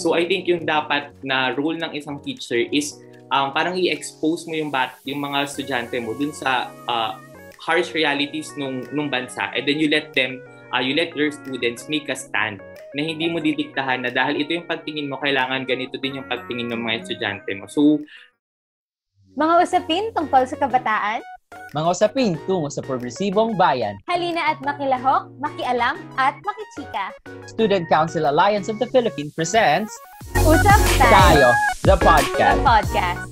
So I think yung dapat na role ng isang teacher is um, parang i-expose mo yung bat yung mga estudyante mo dun sa uh, harsh realities nung nung bansa. And then you let them uh, you let your students make a stand na hindi mo didiktahan na dahil ito yung pagtingin mo kailangan ganito din yung pagtingin ng mga estudyante mo. So mga usapin tungkol sa kabataan, mga usapin tungo sa progresibong bayan. Halina at makilahok, makialam at makichika. Student Council Alliance of the Philippines presents Usap Tayo, Tayo the podcast. The podcast.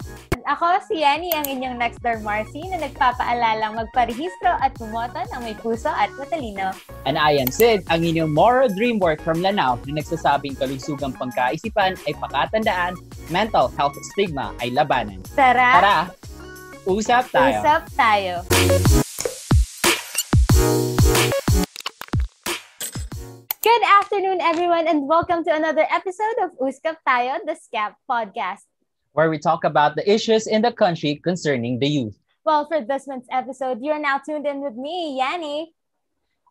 Ako si Yani, ang inyong next door Marcy na nagpapaalalang magparehistro at pumoto ng may puso at matalino. And I am Sid, ang inyong moral dream work from Lanao na nagsasabing kalusugang pangkaisipan ay pakatandaan, mental health stigma ay labanan. Tara! Tara! Usap tayo! Usap tayo! Good afternoon, everyone, and welcome to another episode of Uskap Tayo, the SCAP podcast where we talk about the issues in the country concerning the youth. Well, for this month's episode, you're now tuned in with me, Yanni.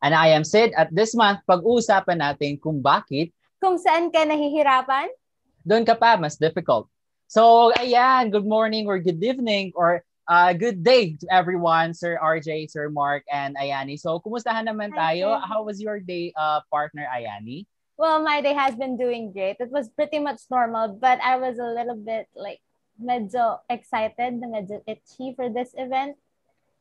And I am Sid. At this month, pag-uusapan natin kung bakit kung saan ka nahihirapan? Doon ka pa, mas difficult. So, ayan, good morning or good evening or uh, good day to everyone, Sir RJ, Sir Mark, and Ayani. So, kumustahan naman tayo? How was your day, uh, partner Ayani? Well, my day has been doing great. It was pretty much normal, but I was a little bit like medyo excited, medyo itchy for this event.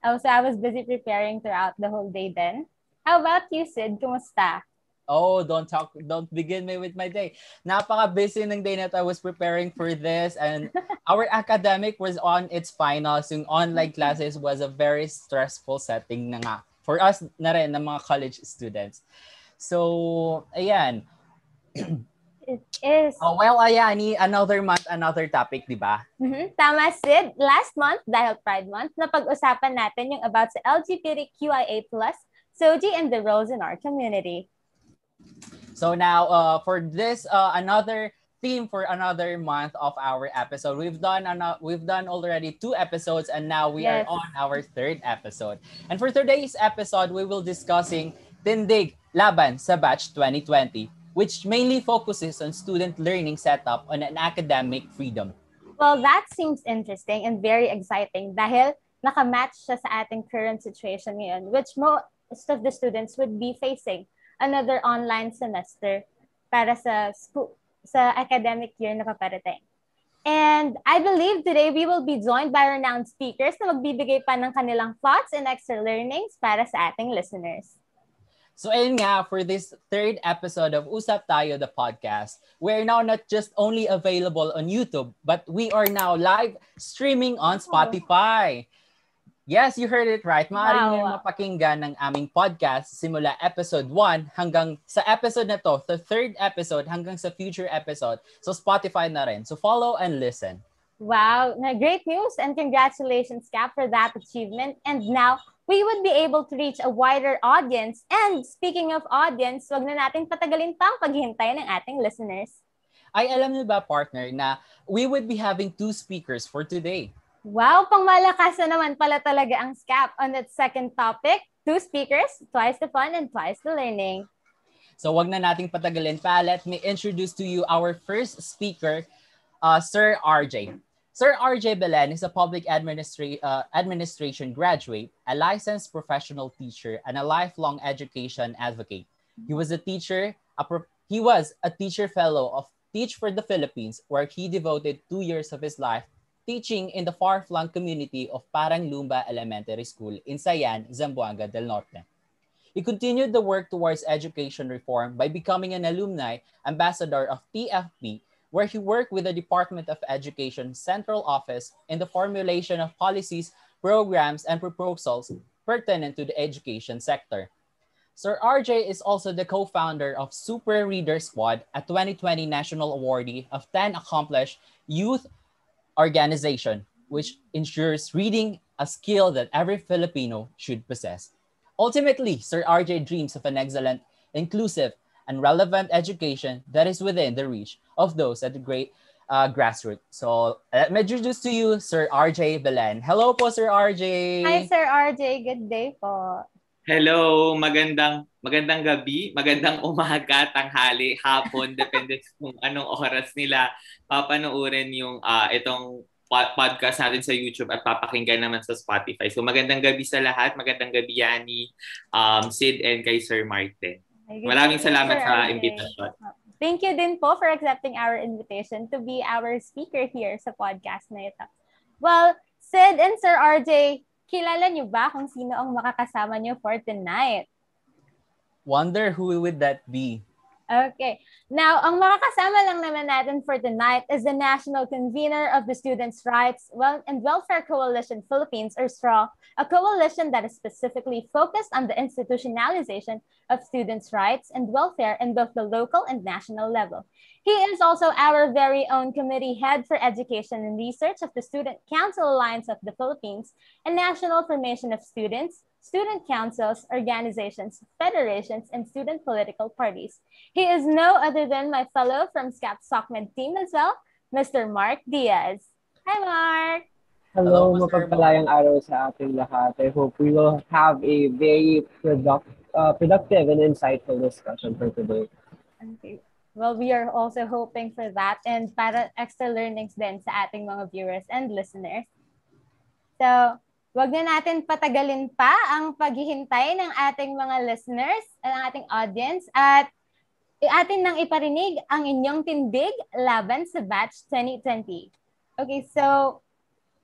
Also, I was busy preparing throughout the whole day then. How about you, Sid? Kumusta? Oh, don't talk, don't begin me with my day. Napaka-busy ng day that I was preparing for this and our academic was on its finals. Yung online classes was a very stressful setting na nga for us na rin, na mga college students. So, ayan. It is. Oh, well, Ayani, another month, another topic, di ba? Mm-hmm. Tama, Sid. Last month, dahil Pride Month, napag-usapan natin yung about sa LGBTQIA+, SOGI, and the roles in our community. So now, uh, for this, uh, another theme for another month of our episode. We've done an- we've done already two episodes and now we yes. are on our third episode. And for today's episode, we will discussing Tindig Laban sa Batch 2020, which mainly focuses on student learning setup on an academic freedom. Well, that seems interesting and very exciting dahil nakamatch siya sa ating current situation ngayon, which most of the students would be facing another online semester para sa school, sa academic year na paparating. And I believe today we will be joined by renowned speakers na magbibigay pa ng kanilang thoughts and extra learnings para sa ating listeners. So ayun nga, for this third episode of Usap Tayo, the podcast, we're now not just only available on YouTube, but we are now live streaming on Spotify. Yes, you heard it right. Maaari wow. nyo mapakinggan ng aming podcast simula episode 1 hanggang sa episode na to, the third episode hanggang sa future episode. So Spotify na rin. So follow and listen. Wow, na great news and congratulations, Cap, for that achievement. And now, we would be able to reach a wider audience. And speaking of audience, wag na natin patagalin pa ang paghintay ng ating listeners. Ay, alam niyo ba, partner, na we would be having two speakers for today. Wow, pang malakas na naman pala talaga ang SCAP on that second topic. Two speakers, twice the fun and twice the learning. So wag na nating patagalin pa. Let me introduce to you our first speaker, uh, Sir RJ. Sir R.J. Belen is a public administra- uh, administration graduate, a licensed professional teacher, and a lifelong education advocate. He was a teacher, a pro- he was a teacher fellow of Teach for the Philippines, where he devoted two years of his life teaching in the far-flung community of Paranglumba Elementary School in Sayan, Zamboanga del Norte. He continued the work towards education reform by becoming an alumni ambassador of TFP where he worked with the Department of Education Central Office in the formulation of policies, programs, and proposals pertinent to the education sector. Sir RJ is also the co-founder of Super Reader Squad, a 2020 national awardee of 10 accomplished youth organization, which ensures reading a skill that every Filipino should possess. Ultimately, Sir RJ dreams of an excellent, inclusive, and relevant education that is within the reach of those at the great uh, grassroots. So let me introduce to you Sir RJ Belen. Hello po, Sir RJ. Hi, Sir RJ. Good day po. Hello, magandang magandang gabi, magandang umaga, tanghali, hapon, depende kung anong oras nila papanoorin yung uh, itong podcast natin sa YouTube at papakinggan naman sa Spotify. So magandang gabi sa lahat, magandang gabi Yani, um, Sid and kay Sir Martin. Maraming salamat sa invitation. Thank you din po for accepting our invitation to be our speaker here sa podcast na ito. Well, Sid and Sir RJ, kilala niyo ba kung sino ang makakasama niyo for tonight? Wonder who would that be? Okay. Now, ang makakasama lang naman natin for tonight is the National Convener of the Students' Rights well and Welfare Coalition Philippines, or STRAW, a coalition that is specifically focused on the institutionalization of students' rights and welfare in both the local and national level. He is also our very own committee head for education and research of the Student Council Alliance of the Philippines and National Formation of Students, student councils, organizations, federations, and student political parties. He is no other than my fellow from SCAP SOCMED team as well, Mr. Mark Diaz. Hi, Mark! Hello, Hello mapagpalayang araw sa ating lahat. I hope we will have a very product, uh, productive and insightful discussion for today. Okay. Well, we are also hoping for that and para extra learnings din sa ating mga viewers and listeners. So, Huwag na natin patagalin pa ang paghihintay ng ating mga listeners, ang ating audience, at atin nang iparinig ang inyong tindig laban sa Batch 2020. Okay, so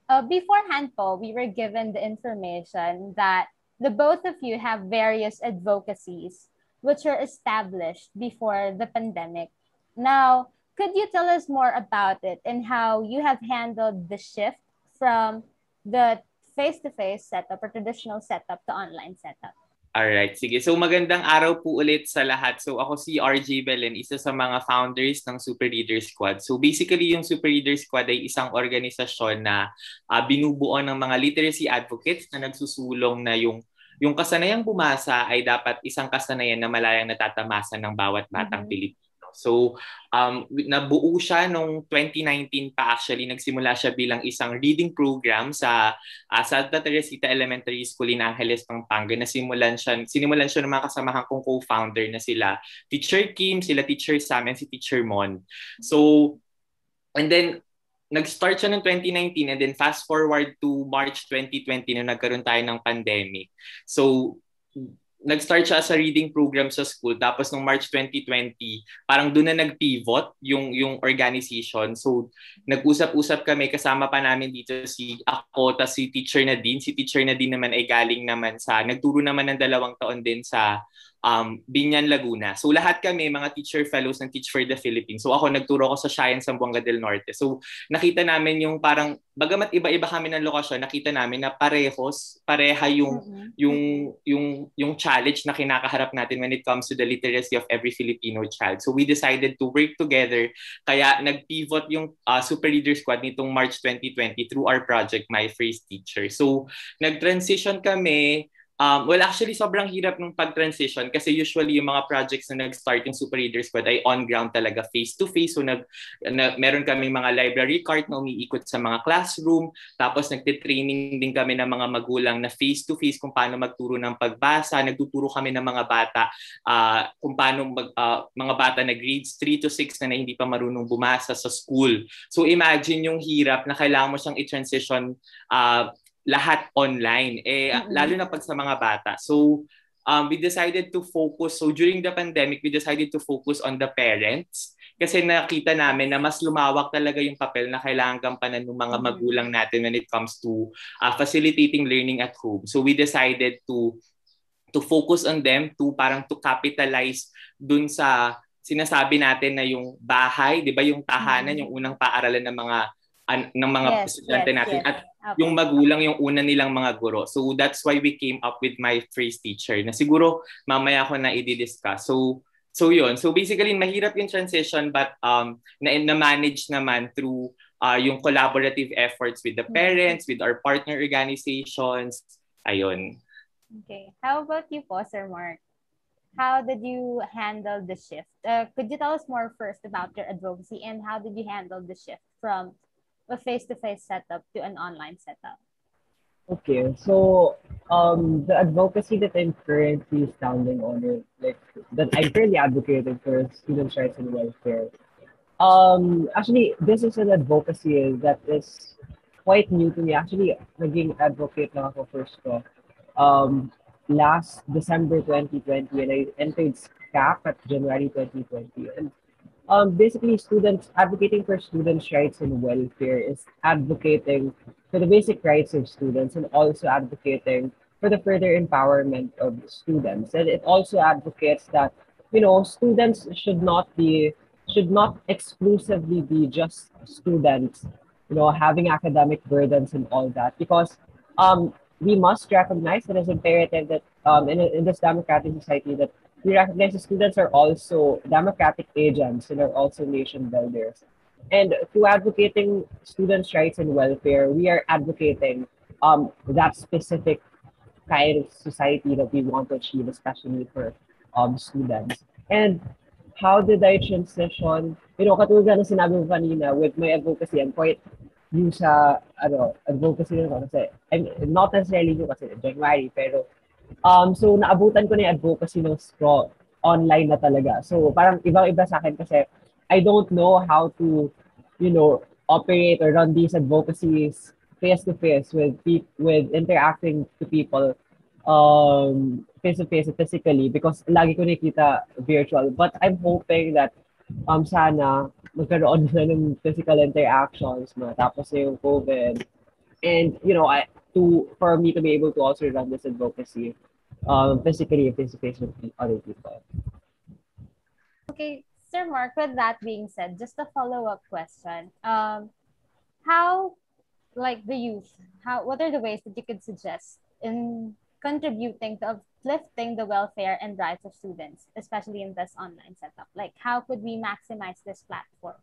uh, beforehand po, we were given the information that the both of you have various advocacies which were established before the pandemic. Now, could you tell us more about it and how you have handled the shift from the face-to-face setup or traditional setup to online setup. Alright, sige. So magandang araw po ulit sa lahat. So ako si RJ Belen, isa sa mga founders ng Super Leader Squad. So basically yung Super Leader Squad ay isang organisasyon na uh, binubuo ng mga literacy advocates na nagsusulong na yung yung kasanayang bumasa ay dapat isang kasanayan na malayang natatamasa ng bawat batang mm-hmm. Pilipino. So, um, nabuo siya nung 2019 pa actually. Nagsimula siya bilang isang reading program sa uh, Santa Teresita Elementary School in Angeles, Pampanga. Nasimulan siya, sinimulan siya ng mga kasamahan kong co-founder na sila Teacher Kim, sila Teacher Sam, and si Teacher Mon. So, and then nag-start siya ng 2019 and then fast forward to March 2020 na nagkaroon tayo ng pandemic. So, nag-start siya sa reading program sa school. Tapos nung March 2020 parang doon na nag-pivot yung yung organization. So nag-usap-usap kami. Kasama pa namin dito si ako ta si teacher na din. Si teacher na din naman ay galing naman sa nagturo naman ng dalawang taon din sa um, Binyan, Laguna. So lahat kami, mga teacher fellows ng Teach for the Philippines. So ako nagturo ako sa Shayan, Sambuanga del Norte. So nakita namin yung parang, bagamat iba-iba kami ng lokasyon, nakita namin na parehos, pareha yung, mm-hmm. yung, yung, yung challenge na kinakaharap natin when it comes to the literacy of every Filipino child. So we decided to work together. Kaya nag-pivot yung uh, Super Leader Squad nitong March 2020 through our project, My First Teacher. So nag-transition kami Um, well, actually, sobrang hirap ng pag-transition kasi usually yung mga projects na nag-start yung Super Reader Squad ay on-ground talaga, face-to-face. So, nag, na, meron kami mga library cart na umiikot sa mga classroom. Tapos, nagtitraining din kami ng mga magulang na face-to-face kung paano magturo ng pagbasa. Nagtuturo kami ng mga bata uh, kung paano mag, uh, mga bata na grades 3 to 6 na, na hindi pa marunong bumasa sa school. So, imagine yung hirap na kailangan mo siyang i-transition uh, lahat online. Eh, mm-hmm. lalo na pag sa mga bata. So, um, we decided to focus. So, during the pandemic, we decided to focus on the parents kasi nakita namin na mas lumawak talaga yung papel na kailangan gampanan ng mga magulang natin when it comes to uh, facilitating learning at home. So, we decided to to focus on them to parang to capitalize dun sa sinasabi natin na yung bahay, 'di ba, yung tahanan, yung unang paaralan ng mga an, ng mga yes, estudyante yes, natin yes. at okay. yung magulang yung una nilang mga guro. So that's why we came up with my phrase teacher na siguro mamaya ko na i-discuss. So so yun. So basically mahirap yung transition but um na, na manage naman through uh, yung collaborative efforts with the mm-hmm. parents, with our partner organizations. Ayun. Okay. How about you po, Sir Mark? How did you handle the shift? Uh, could you tell us more first about your advocacy and how did you handle the shift from a face-to-face setup to an online setup? Okay, so um, the advocacy that I'm currently standing on, or like that I'm currently advocating for students' rights and welfare. Um, actually, this is an advocacy that is quite new to me. Actually, naging advocate lang ako first ko. Um, last December 2020 and I entered SCAP at January 2020. And um, basically, students advocating for students' rights and welfare is advocating for the basic rights of students and also advocating for the further empowerment of students. And it also advocates that, you know, students should not be should not exclusively be just students, you know, having academic burdens and all that. Because um, we must recognize that it's imperative that um, in, in this democratic society that we recognize that students are also democratic agents and are also nation builders. And through advocating students' rights and welfare, we are advocating um, that specific kind of society that we want to achieve, especially for um, students. And how did I transition? You know, katulad na sinabi mo with my advocacy, I'm quite new sa, ano, advocacy na kasi, I'm not necessarily new kasi January, pero, um, so naabutan ko na yung advocacy ng straw online na talaga. So, parang ibang-iba sa akin kasi I don't know how to, you know, operate or run these advocacies face to face with with interacting to people um face to face physically because lagi ko nakita virtual but I'm hoping that um sana magkaroon na ng physical interactions matapos na yung COVID and you know I to for me to be able to also run this advocacy um physically face to face with other people. Okay, Sir Mark, with that being said, just a follow-up question. Um, how, like the youth, how what are the ways that you could suggest in contributing to uplifting the welfare and rights of students, especially in this online setup? Like, how could we maximize this platform?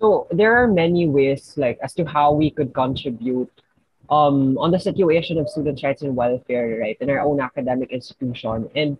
So there are many ways, like as to how we could contribute um, on the situation of students' rights and welfare, right, in our own academic institution, and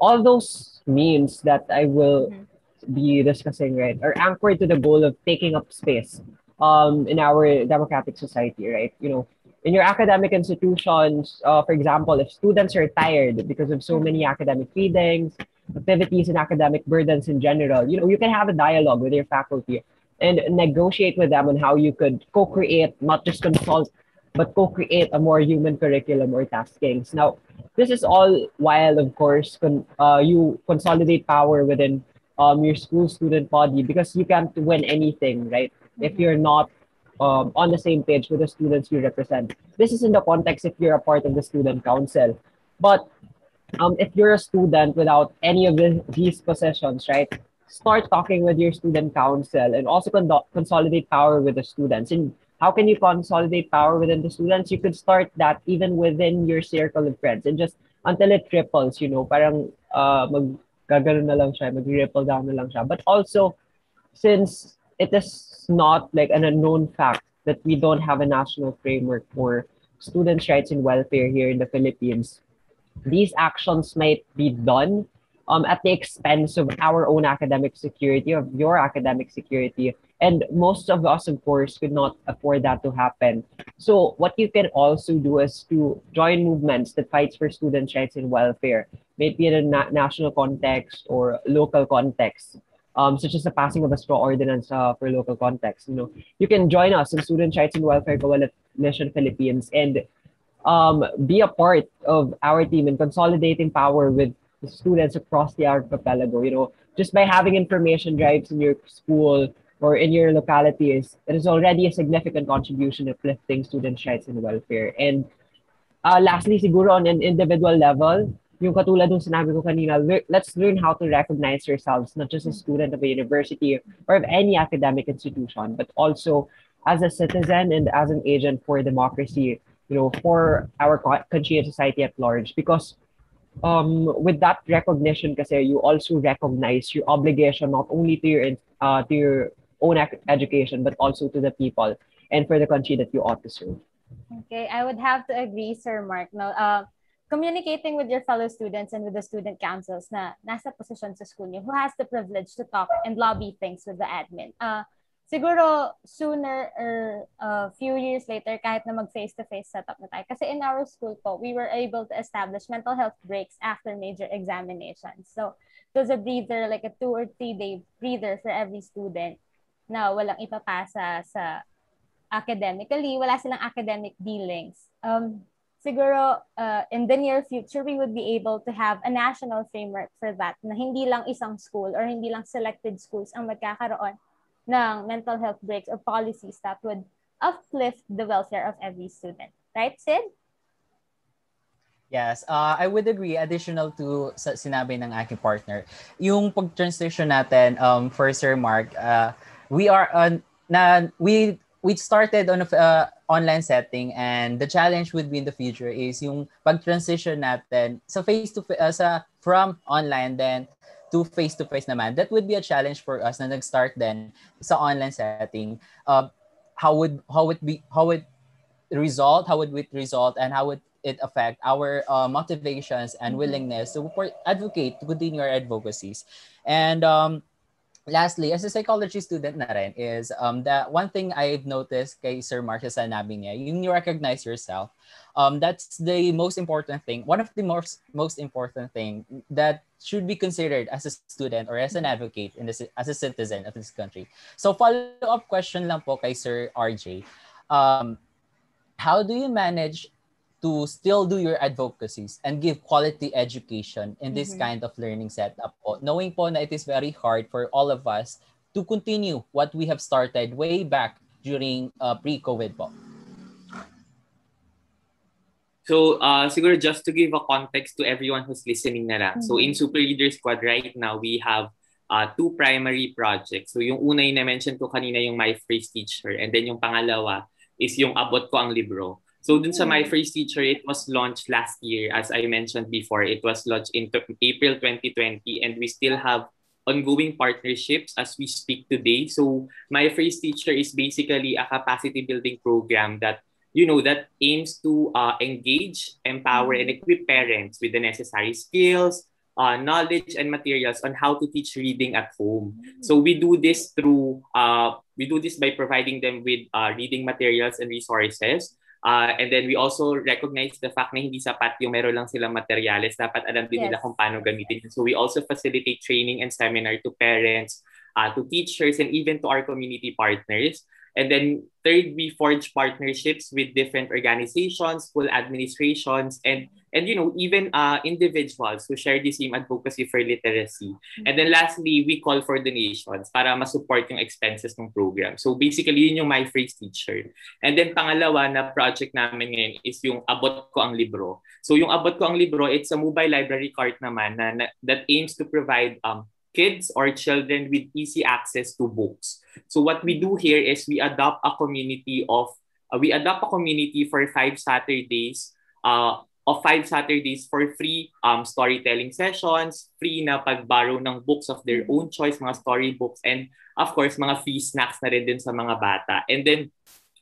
all those means that I will mm-hmm. be discussing, right, are anchored to the goal of taking up space um, in our democratic society, right? You know, in your academic institutions, uh, for example, if students are tired because of so many academic readings, activities, and academic burdens in general, you know, you can have a dialogue with your faculty and negotiate with them on how you could co-create, not just consult, but co-create a more human curriculum or taskings. Now, this is all while, of course, con- uh, you consolidate power within um, your school student body because you can't win anything, right? If you're not um, on the same page with the students you represent. This is in the context if you're a part of the student council. But um, if you're a student without any of the, these positions, right, start talking with your student council and also con- consolidate power with the students. And how can you consolidate power within the students? You could start that even within your circle of friends and just until it triples, you know, parang uh, mag gagano na lang siya, mag-ripple down na lang siya. But also, since it is not like an unknown fact that we don't have a national framework for students' rights and welfare here in the Philippines. These actions might be done um, at the expense of our own academic security, of your academic security. And most of us, of course, could not afford that to happen. So what you can also do is to join movements that fights for students' rights and welfare, maybe in a na- national context or local context um, such as the passing of a straw ordinance uh, for local context. You know, you can join us in Student Rights and Welfare Coalition Philippines and um, be a part of our team in consolidating power with students across the archipelago. You know, just by having information drives in your school or in your localities, it is already a significant contribution of uplifting students' rights and welfare. And uh, lastly, siguro on an individual level, yung katulad ng sinabi ko kanina, let's learn how to recognize yourselves, not just a student of a university or of any academic institution, but also as a citizen and as an agent for democracy, you know, for our country and society at large. Because um, with that recognition kasi, you also recognize your obligation not only to your, uh, to your own education, but also to the people and for the country that you ought to serve. Okay, I would have to agree, Sir Mark. No, uh, communicating with your fellow students and with the student councils na nasa position sa school niyo who has the privilege to talk and lobby things with the admin. Uh, siguro sooner or a uh, few years later, kahit na mag face-to-face setup na tayo. Kasi in our school po, we were able to establish mental health breaks after major examinations. So, was a breather, like a two or three day breather for every student na walang ipapasa sa academically, wala silang academic dealings. Um, siguro uh, in the near future, we would be able to have a national framework for that na hindi lang isang school or hindi lang selected schools ang magkakaroon ng mental health breaks or policies that would uplift the welfare of every student. Right, Sid? Yes, uh, I would agree. Additional to sa sinabi ng aking partner, yung pag-transition natin um, for Sir Mark, uh, we are on na we we started on a uh, online setting and the challenge would be in the future is yung pag-transition natin sa face to face uh, sa from online then to face-to-face naman, that would be a challenge for us na nag-start then sa online setting. Uh, how would how would be how would result, how would it result, and how would it affect our uh, motivations and mm-hmm. willingness to advocate, to continue our advocacies. And um, lastly, as a psychology student na rin, is um, that one thing I've noticed kay Sir Marcia sa nabi niya, yung you recognize yourself, um, that's the most important thing. One of the most most important thing that should be considered as a student or as an advocate in this as a citizen of this country. So follow-up question lang po kay Sir RJ. Um, how do you manage to still do your advocacies and give quality education in this mm-hmm. kind of learning setup po. Knowing po na it is very hard for all of us to continue what we have started way back during uh, pre-COVID po. So, uh, siguro just to give a context to everyone who's listening na lang. Mm-hmm. So, in Super Leader Squad right now, we have uh, two primary projects. So, yung una yung na-mention ko kanina yung My First Teacher and then yung pangalawa is yung Abot Ko Ang Libro. So dun sa My mm. First Teacher, it was launched last year. As I mentioned before, it was launched in April 2020 and we still have ongoing partnerships as we speak today. So My First Teacher is basically a capacity building program that you know that aims to uh, engage, empower, and mm. equip parents with the necessary skills, uh, knowledge, and materials on how to teach reading at home. So we do this through uh, we do this by providing them with uh, reading materials and resources. Uh, and then we also recognize the fact na hindi sapat yung meron lang silang materials. Dapat alam din yes. nila kung paano gamitin. So we also facilitate training and seminar to parents, uh, to teachers, and even to our community partners. And then third, we forge partnerships with different organizations, school administrations, and and you know even uh, individuals who share the same advocacy for literacy. Mm-hmm. And then lastly, we call for donations para ma-support yung expenses ng program. So basically, yun yung My Phrase Teacher. And then pangalawa na project namin ngayon is yung Abot Ko Ang Libro. So yung Abot Ko Ang Libro, it's a mobile library cart naman na, na that aims to provide um, kids or children with easy access to books. So what we do here is we adopt a community of uh, we adopt a community for five Saturdays uh, of five Saturdays for free um, storytelling sessions, free na pag-borrow ng books of their own choice, mga storybooks, and of course, mga free snacks na rin din sa mga bata. And then,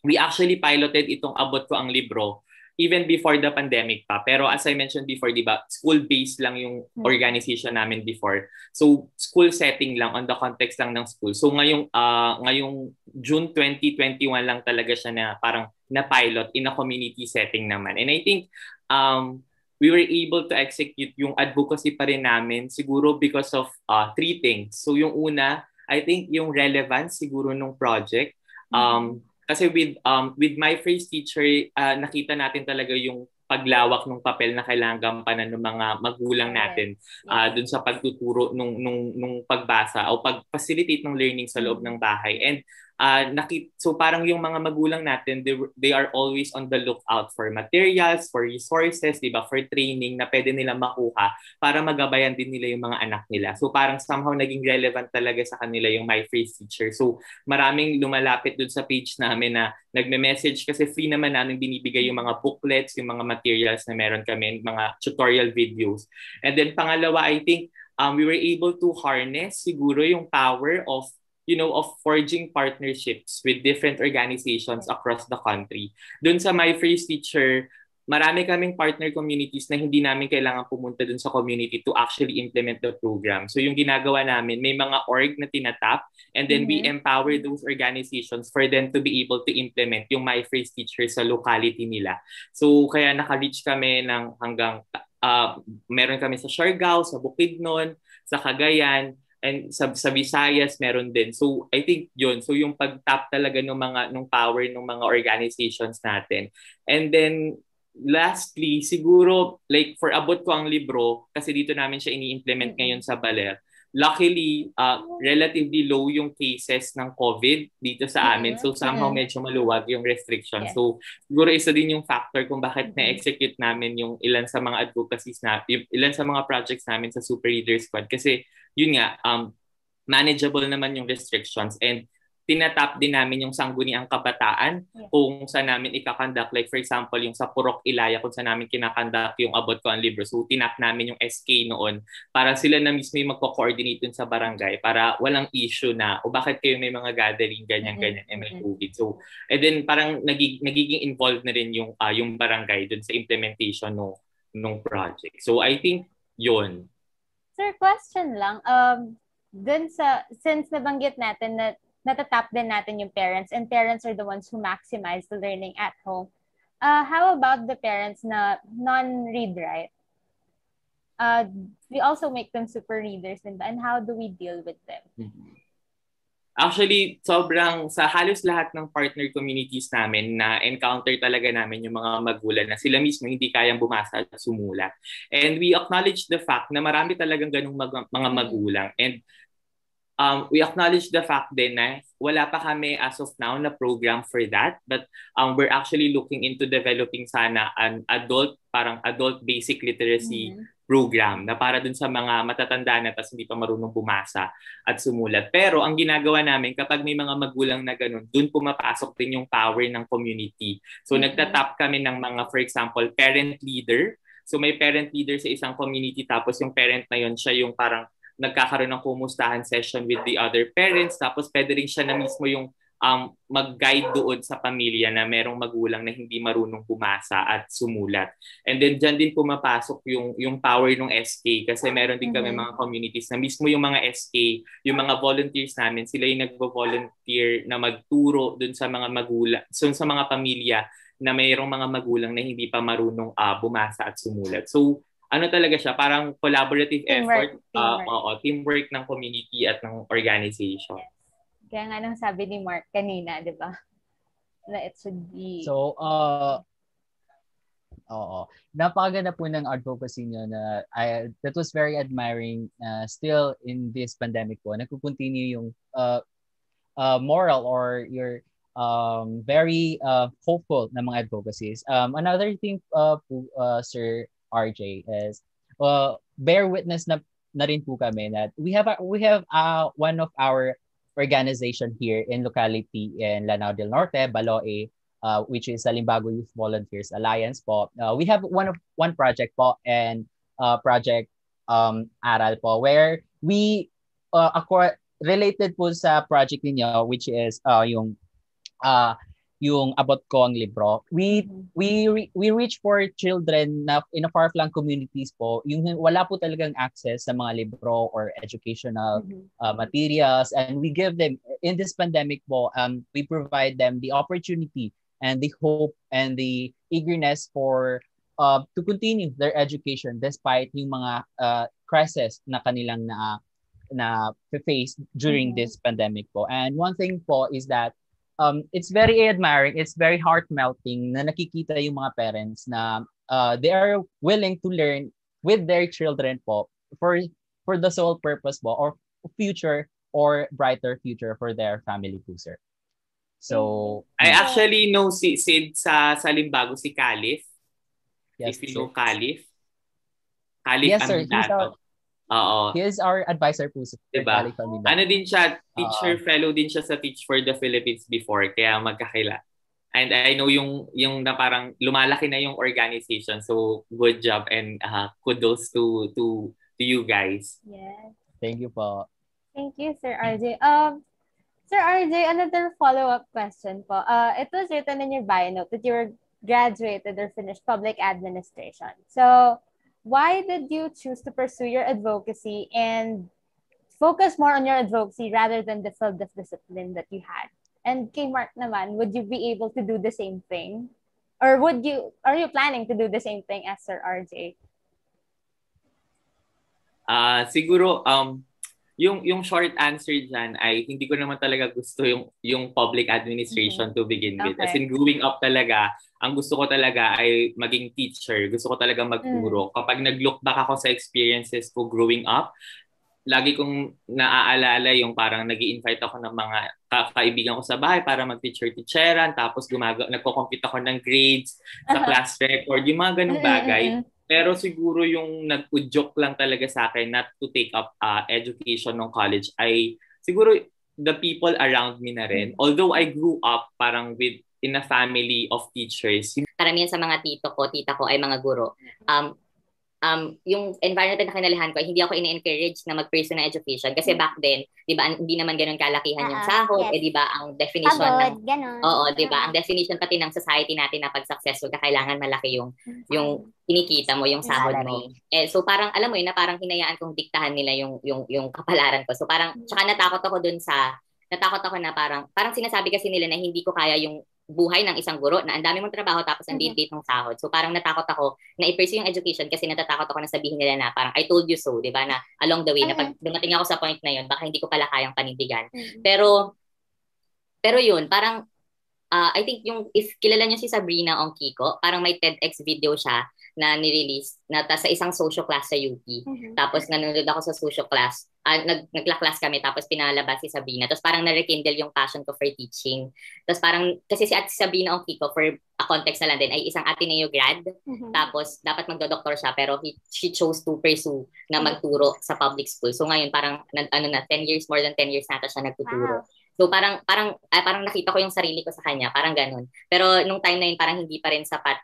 we actually piloted itong Abot Ko Ang Libro even before the pandemic pa. Pero as I mentioned before, di ba, school-based lang yung hmm. organization namin before. So, school setting lang, on the context lang ng school. So, ngayong, uh, ngayong June 2021 lang talaga siya na parang na-pilot in a community setting naman. And I think um, we were able to execute yung advocacy pa rin namin siguro because of uh, three things. So, yung una, I think yung relevance siguro nung project. Hmm. Um, mm-hmm kasi with um with my first teacher, uh, nakita natin talaga yung paglawak ng papel na kailangan gampanan ng mga magulang natin uh, dun sa pagtuturo nung nung nung pagbasa o pag-facilitate ng learning sa loob ng bahay. And uh, nakit so parang yung mga magulang natin they, they are always on the lookout for materials for resources di ba? For training na pwede nila makuha para magabayan din nila yung mga anak nila. So parang somehow naging relevant talaga sa kanila yung my face teacher. So maraming lumalapit dun sa page namin na nagme-message kasi free naman namin binibigay yung mga booklets yung mga materials na meron kami mga tutorial videos. And then pangalawa I think um, we were able to harness siguro yung power of you know, of forging partnerships with different organizations across the country. Doon sa My First Teacher, marami kaming partner communities na hindi namin kailangan pumunta dun sa community to actually implement the program. So yung ginagawa namin, may mga org na tinatap and then mm-hmm. we empower those organizations for them to be able to implement yung My Phrase Teacher sa locality nila. So kaya naka-reach kami ng hanggang uh, meron kami sa Siargao, sa Bukidnon, sa Cagayan, and sa, sa Visayas meron din. So I think yun. So yung pag-tap talaga ng mga ng power ng mga organizations natin. And then lastly, siguro, like, for abot ko ang libro, kasi dito namin siya ini-implement ngayon sa Baler, luckily, uh, relatively low yung cases ng COVID dito sa amin. So, somehow medyo maluwag yung restriction. So, siguro isa din yung factor kung bakit na-execute namin yung ilan sa mga advocacies na, ilan sa mga projects namin sa Super Reader Squad. Kasi, yun nga, um, manageable naman yung restrictions and tinatap din namin yung sangguniang kabataan yeah. kung saan namin ikakandak. Like for example, yung sa Purok Ilaya kung saan namin kinakandak yung abot ko ang libro. So tinap namin yung SK noon para sila na mismo yung magko-coordinate dun sa barangay para walang issue na o bakit kayo may mga gathering ganyan ganyan mm-hmm. may COVID. So and then parang nagig, nagiging involved na rin yung uh, yung barangay dun sa implementation no nung project. So I think yon. Sir, question lang. Um dun sa since nabanggit natin na natatap din natin yung parents and parents are the ones who maximize the learning at home. Uh, how about the parents na non-read write? Uh, we also make them super readers din ba? And how do we deal with them? Mm-hmm. Actually, sobrang sa halos lahat ng partner communities namin na encounter talaga namin yung mga magulang na sila mismo hindi kayang bumasa at sumulat. And we acknowledge the fact na marami talagang ganung mag- mga magulang. And um, we acknowledge the fact din na wala pa kami as of now na program for that. But um, we're actually looking into developing sana an adult, parang adult basic literacy mm-hmm. program na para dun sa mga matatanda na tapos hindi pa marunong bumasa at sumulat. Pero ang ginagawa namin kapag may mga magulang na ganun, dun pumapasok din yung power ng community. So mm-hmm. nagtatap kami ng mga, for example, parent leader. So may parent leader sa isang community tapos yung parent na yun, siya yung parang nagkakaroon ng kumustahan session with the other parents. Tapos pwede rin siya na mismo yung um, mag-guide doon sa pamilya na merong magulang na hindi marunong bumasa at sumulat. And then dyan din pumapasok yung, yung power ng SK kasi meron din kami mm-hmm. mga communities na mismo yung mga SK, yung mga volunteers namin, sila yung nagvo-volunteer na magturo doon sa mga magulang, so sa mga pamilya na mayroong mga magulang na hindi pa marunong uh, bumasa at sumulat. So ano talaga siya, parang collaborative teamwork, effort, uh, teamwork. Uh, teamwork ng community at ng organization. Yes. Kaya nga nang sabi ni Mark kanina, di ba? Na it should be... So, uh, Oo. Napakaganda po ng advocacy niyo na I, that was very admiring uh, still in this pandemic po. Nagko-continue yung uh, uh, moral or your um, very uh, hopeful na mga advocacies. Um, another thing uh, po, uh, Sir RJ is uh, bear witness na, na rin po kami that we have a, we have uh, one of our organization here in locality in Lanao del Norte, Baloe, uh, which is Salimbago Youth Volunteers Alliance po. Uh, we have one of one project po and uh, project um, Aral po where we uh, acquire, related po sa project niyo which is uh, yung uh, yung abot ko ang libro. We mm-hmm. we we reach for children na in a far-flung communities po, yung wala po talagang access sa mga libro or educational mm-hmm. uh, materials and we give them in this pandemic po, um we provide them the opportunity and the hope and the eagerness for uh, to continue their education despite yung mga uh, crisis na kanilang na na face during mm-hmm. this pandemic po. And one thing po is that um, it's very admiring, it's very heart melting na nakikita yung mga parents na uh, they are willing to learn with their children po for for the sole purpose po or future or brighter future for their family po, sir. So, I actually know si Sid sa Salimbago si Calif. Yes, If you know Calif. Calif yes, sir. He's our, Oo. He is our advisor po sa diba? Ano din siya, teacher uh, fellow din siya sa Teach for the Philippines before, kaya magkakila. And I know yung yung na parang lumalaki na yung organization. So good job and uh, kudos to to to you guys. Yes. Thank you po. Thank you, Sir RJ. Um, Sir RJ, another follow-up question po. Uh, it was written in your bio note that you were graduated or finished public administration. So, why did you choose to pursue your advocacy and focus more on your advocacy rather than the field of discipline that you had? And kay naman, would you be able to do the same thing? Or would you, are you planning to do the same thing as Sir RJ? Ah, uh, siguro um yung yung short answer diyan ay hindi ko naman talaga gusto yung yung public administration mm-hmm. to begin with. Okay. As in growing up talaga, ang gusto ko talaga ay maging teacher. Gusto ko talaga magturo. Mm. Kapag nag-look back ako sa experiences ko growing up, lagi kong naaalala yung parang nag invite ako ng mga kaibigan ko sa bahay para mag-teacher-teacheran, tapos gumaga, nagko-compete ako ng grades sa uh-huh. class record, yung mga ganung bagay. Mm-hmm. Pero siguro yung nag-udyok lang talaga sa akin not to take up uh, education ng college ay siguro the people around me na rin. Although I grew up parang with in a family of teachers. Karamihan sa mga tito ko, tita ko ay mga guro. Um, um, yung environment na kinalihan ko, hindi ako ini-encourage na mag-pursue ng education. Kasi back then, di ba, hindi naman ganun kalakihan uh-huh. yung sahod. Yes. Eh, di ba, ang definition Pagod, ng... Ganun. Oo, di ba, uh-huh. ang definition pati ng society natin na pag successful ka, kailangan malaki yung, yung kinikita mo, yung sahod mo. Eh, so parang, alam mo yun, na parang hinayaan kong diktahan nila yung, yung, yung kapalaran ko. So parang, tsaka natakot ako dun sa, natakot ako na parang, parang sinasabi kasi nila na hindi ko kaya yung buhay ng isang guro na ang dami mong trabaho tapos ang mm-hmm. date ng sahod. So parang natakot ako na i-pursue yung education kasi natatakot ako na sabihin nila na parang I told you so, 'di ba? Na along the way mm-hmm. na pag dumating ako sa point na 'yon, baka hindi ko pala kayang panindigan. Mm-hmm. Pero pero 'yun, parang uh, I think yung if kilala niyo si Sabrina Ongkiko, parang may TEDx video siya na ni-release na ta sa isang social class sa UP. Mm-hmm. Tapos nanonood ako sa social class. Uh, nag nagla-class kami tapos pinalabas si Sabrina. Tapos parang na-rekindle yung passion ko for teaching. Tapos parang kasi si Ate Sabrina Ongkiko for a context na lang din ay isang Ateneo grad. Mm-hmm. Tapos dapat magdo-doctor siya pero he, she chose to pursue na mm-hmm. magturo sa public school. So ngayon parang ano na 10 years more than 10 years na siya nagtuturo. Wow. So parang parang uh, parang nakita ko yung sarili ko sa kanya, parang ganun. Pero nung time na yun parang hindi pa rin sapat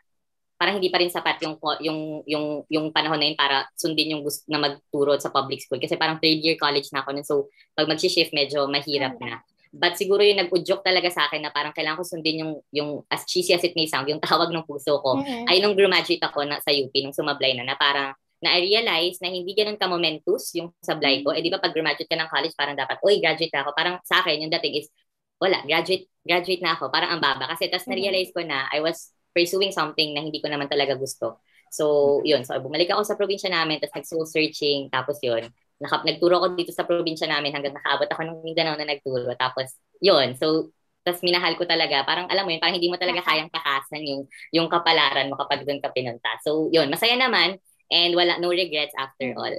parang hindi pa rin sapat yung yung yung yung panahon na yun para sundin yung gusto na magturo sa public school kasi parang third year college na ako nun. So pag mag-shift medyo mahirap na. But siguro yung nag-udyok talaga sa akin na parang kailangan ko sundin yung yung as cheesy as it may sound, yung tawag ng puso ko. Mm-hmm. Ay nung graduate ako na sa UP nung sumablay na na parang na I realize na hindi ganun ka-momentous yung sablay ko. Eh di ba pag graduate ka ng college parang dapat, oy graduate na ako. Parang sa akin yung dating is wala, graduate graduate na ako. Parang ang baba kasi tas na-realize ko na I was pursuing something na hindi ko naman talaga gusto. So, yun. So, bumalik ako sa probinsya namin, tapos nag-soul searching, tapos yun. Nakap nagturo ako dito sa probinsya namin hanggang nakaabot ako ng Mindanao na nagturo. Tapos, yun. So, tapos minahal ko talaga. Parang alam mo yun, parang hindi mo talaga kayang takasan yung, yung kapalaran mo kapag doon ka pinunta. So, yun. Masaya naman and wala, no regrets after all.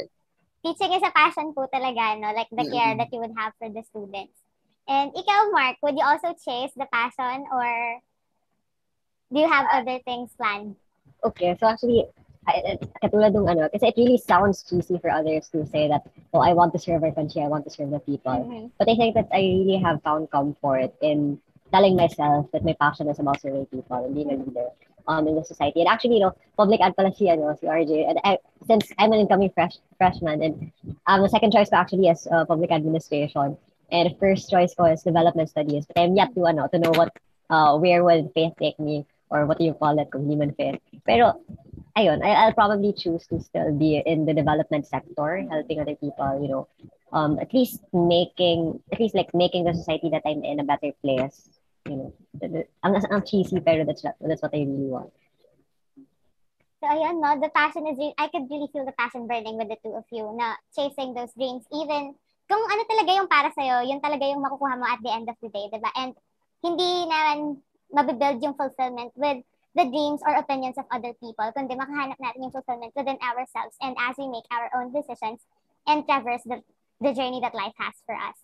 Teaching is a passion po talaga, no? Like the care that you would have for the students. And ikaw, Mark, would you also chase the passion or do you have other things planned? Okay, so actually, I, katulad ng ano, kasi it really sounds cheesy for others to say that, oh, I want to serve our country, I want to serve the people. Mm-hmm. But I think that I really have found comfort in telling myself that my passion is about serving people and being a leader um, in the society. And actually, you know, public ad pala si, ano, si RJ. And I, since I'm an incoming fresh freshman, and um, the second choice ko actually is uh, public administration. And the first choice ko is development studies. But I'm yet to, ano, to know what, uh, where will faith take me or what do you call it kung hindi man fair. Pero, ayun, I, I'll probably choose to still be in the development sector, helping other people, you know, um, at least making, at least like making the society that I'm in a better place. You know, ang, ang cheesy, pero that's, that's what I really want. So, ayun, no, the passion is, I could really feel the passion burning with the two of you na chasing those dreams, even kung ano talaga yung para sa'yo, yun talaga yung makukuha mo at the end of the day, diba? And hindi naman mabibuild yung fulfillment with the dreams or opinions of other people, kundi makahanap natin yung fulfillment within ourselves and as we make our own decisions and traverse the, the journey that life has for us.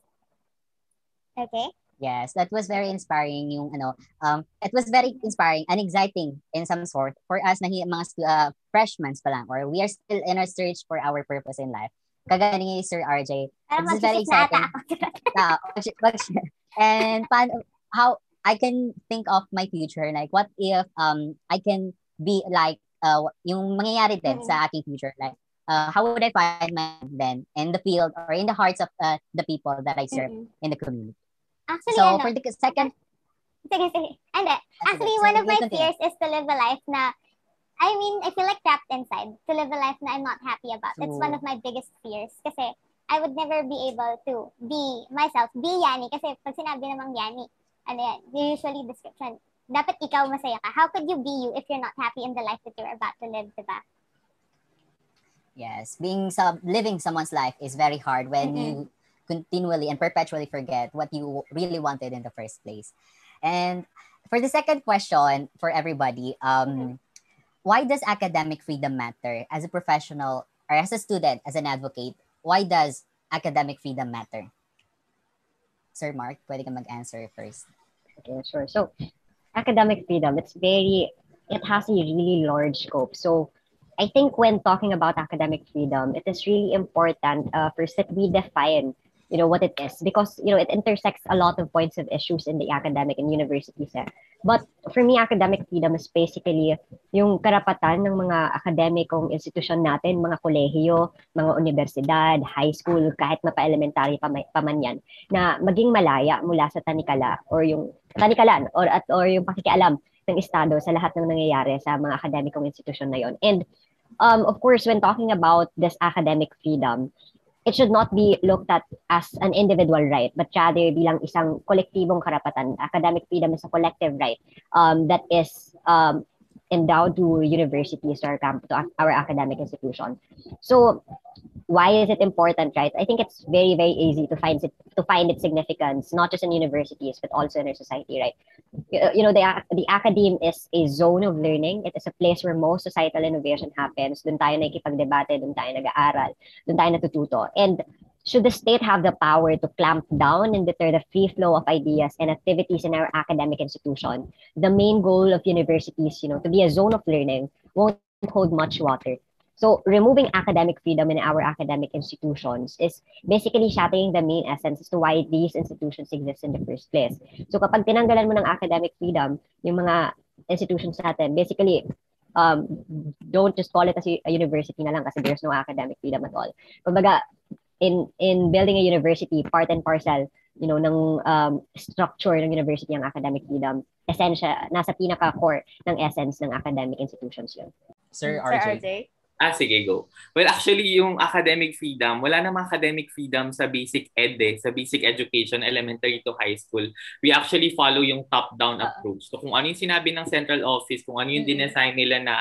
Okay? Yes, that was very inspiring yung ano, um, it was very inspiring and exciting in some sort for us na mga uh, freshmen pa lang or we are still in our search for our purpose in life. Kagaya ni Sir RJ. It's very exciting. uh, and paano, how I can think of my future like what if um I can be like uh yung mangyayari din mm-hmm. sa aking future like uh, how would I find my then in the field or in the hearts of uh, the people that I serve mm-hmm. in the community. Actually, so ano, for the second Sige, sige. And uh, actually, one of my fears is to live a life na, I mean, I feel like trapped inside. To live a life that I'm not happy about. That's one of my biggest fears. Kasi I would never be able to be myself, be Yani. Kasi pag sinabi namang Yani, ano yan, usually description, dapat ikaw masaya ka. How could you be you if you're not happy in the life that you're about to live, diba? Yes, being some living someone's life is very hard when mm-hmm. you continually and perpetually forget what you really wanted in the first place. And for the second question for everybody, um, mm-hmm. why does academic freedom matter as a professional or as a student, as an advocate? Why does academic freedom matter? Sir Mark, pwede ka mag-answer first. Okay, sure. So, academic freedom, it's very, it has a really large scope. So, I think when talking about academic freedom, it is really important uh, first that we define you know what it is because you know it intersects a lot of points of issues in the academic and university eh. But for me academic freedom is basically yung karapatan ng mga akademikong institusyon natin mga kolehiyo mga universidad high school kahit mapa-elementary pa, pa man yan na maging malaya mula sa tanikala or yung tanikalan or at or yung pakikialam ng estado sa lahat ng nangyayari sa mga akademikong institusyon na yon and um, of course when talking about this academic freedom it should not be looked at as an individual right, but rather bilang isang kolektibong karapatan. Academic freedom is a collective right um, that is um, endowed to universities or camp, to our academic institution. So why is it important, right? I think it's very, very easy to find it, to find its significance, not just in universities, but also in our society, right? Uh, you know, the, the academe is a zone of learning. It is a place where most societal innovation happens. Doon tayo nakikipagdebate, doon tayo nag-aaral, doon tayo natututo. And should the state have the power to clamp down and deter the free flow of ideas and activities in our academic institution, the main goal of universities, you know, to be a zone of learning won't hold much water. So removing academic freedom in our academic institutions is basically shattering the main essence as to why these institutions exist in the first place. So kapag tinanggalan mo ng academic freedom, yung mga institutions natin, basically, um, don't just call it as a university na lang kasi there's no academic freedom at all. Kumbaga, in in building a university, part and parcel, you know, ng um, structure ng university ang academic freedom, essential, nasa pinaka-core ng essence ng academic institutions yun. Sir RJ. Sir RJ? Ah, sige, go. Well, actually, yung academic freedom, wala namang academic freedom sa basic ed eh, sa basic education, elementary to high school. We actually follow yung top-down uh-huh. approach. So kung ano yung sinabi ng central office, kung ano yung mm-hmm. dinesign nila na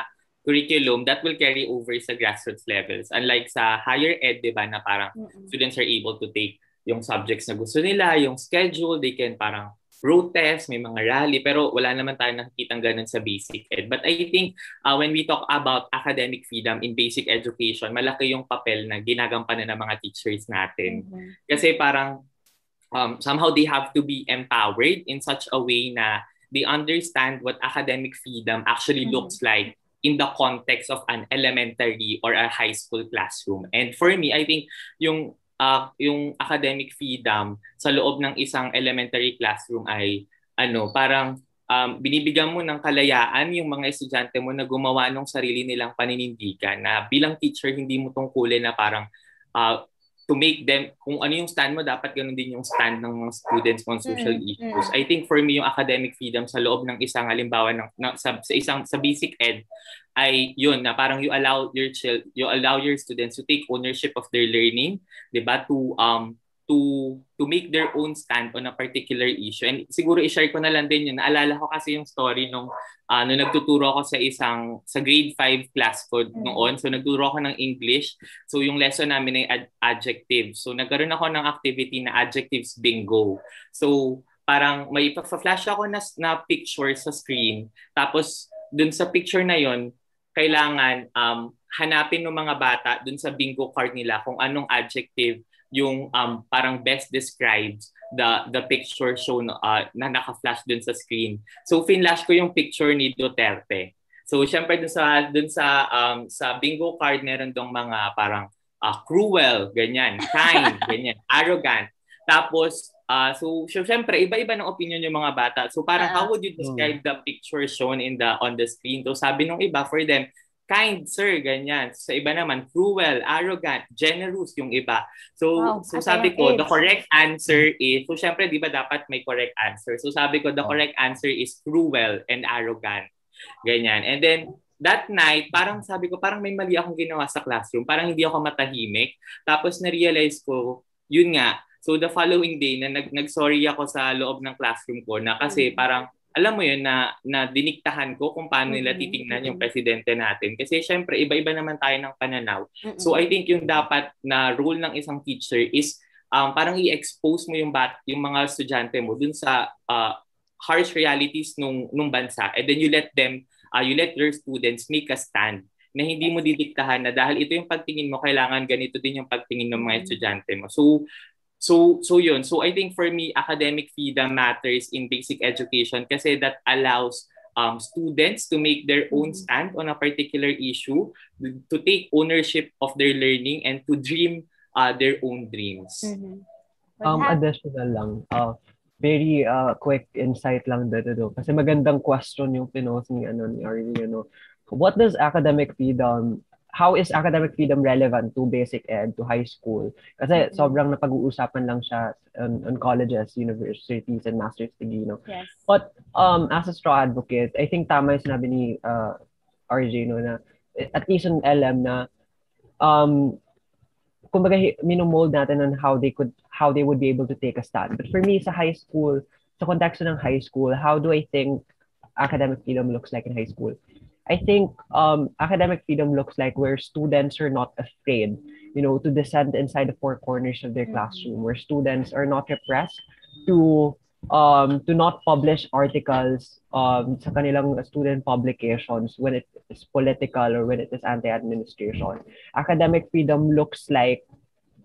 curriculum, that will carry over sa grassroots levels. Unlike sa higher ed, di ba, na parang mm-hmm. students are able to take yung subjects na gusto nila, yung schedule, they can parang protest, may mga rally, pero wala naman tayo nakikitang ganun sa basic ed. But I think uh, when we talk about academic freedom in basic education, malaki yung papel na ginagampanan ng mga teachers natin. Mm-hmm. Kasi parang um, somehow they have to be empowered in such a way na they understand what academic freedom actually mm-hmm. looks like in the context of an elementary or a high school classroom. And for me, I think yung uh, yung academic freedom sa loob ng isang elementary classroom ay ano, parang um, binibigyan mo ng kalayaan yung mga estudyante mo na gumawa ng sarili nilang paninindigan na bilang teacher hindi mo tungkulin na parang uh, to make them, kung ano yung stand mo, dapat ganun din yung stand ng mga students on social mm-hmm. issues. I think for me, yung academic freedom sa loob ng isang halimbawa ng, ng sa, sa isang sa basic ed ay yun na parang you allow your child you allow your students to take ownership of their learning, 'di ba? To um to to make their own stand on a particular issue. And siguro i-share ko na lang din yun. Naalala ko kasi yung story nung uh, nung nagtuturo ako sa isang sa grade 5 class code mm. noon. So nagtuturo ako ng English. So yung lesson namin ay ad- adjectives. So nagkaroon ako ng activity na adjectives bingo. So parang may pa-flash ako na, na picture sa screen. Tapos dun sa picture na yon kailangan um, hanapin ng mga bata dun sa bingo card nila kung anong adjective yung um, parang best describes the the picture shown uh, na naka-flash dun sa screen. So finlash ko yung picture ni Duterte. So syempre dun sa dun sa um, sa bingo card meron dong mga parang uh, cruel, ganyan, kind, ganyan, arrogant. Tapos uh, so, so syempre iba-iba ng opinion yung mga bata. So parang uh, how would you describe the picture shown in the on the screen? So sabi nung iba for them kind, sir, ganyan. Sa iba naman, cruel, arrogant, generous yung iba. So, Wow, so sabi ko, age. the correct answer is, so syempre, di ba dapat may correct answer? So sabi ko, the Oh. correct answer is cruel and arrogant. Ganyan. And then, that night, parang sabi ko, parang may mali akong ginawa sa classroom. Parang hindi ako matahimik. Tapos na-realize ko, yun nga. So the following day, na nag, nag-sorry ako sa loob ng classroom ko na kasi Mm. parang alam mo yun na, na diniktahan ko kung paano nila titingnan yung presidente natin. Kasi syempre, iba-iba naman tayo ng pananaw. So I think yung dapat na role ng isang teacher is um, parang i-expose mo yung bat yung mga estudyante mo dun sa uh, harsh realities nung nung bansa and then you let them uh, you let your students make a stand na hindi mo didiktahan na dahil ito yung pagtingin mo kailangan ganito din yung pagtingin ng mga estudyante mo. So So so yun. So I think for me academic freedom matters in basic education kasi that allows um, students to make their own Mhm. stand on a particular issue, to take ownership of their learning and to dream uh, their own dreams. Mhm. Would Um, additional lang. Uh, very uh, quick insight lang dito. do. Kasi magandang question yung pinost ni, ano, ni Arlie, you know. What does academic freedom, how is academic freedom relevant to basic ed, to high school? Kasi Mhm. sobrang napag-uusapan lang siya on, on colleges, universities, and master's degree, no? yes. But um, as a straw advocate, I think tama yung sinabi ni uh, RJ, no, na at least on LM na um, kumbaga minomold natin on how they could how they would be able to take a stand. But for me sa high school, sa konteksto ng high school, how do I think academic freedom looks like in high school? I think um, academic freedom looks like where students are not afraid, you know, to descend inside the four corners of their classroom, where students are not repressed to um, to not publish articles um, sa kanilang student publications when it is political or when it is anti-administration. Academic freedom looks like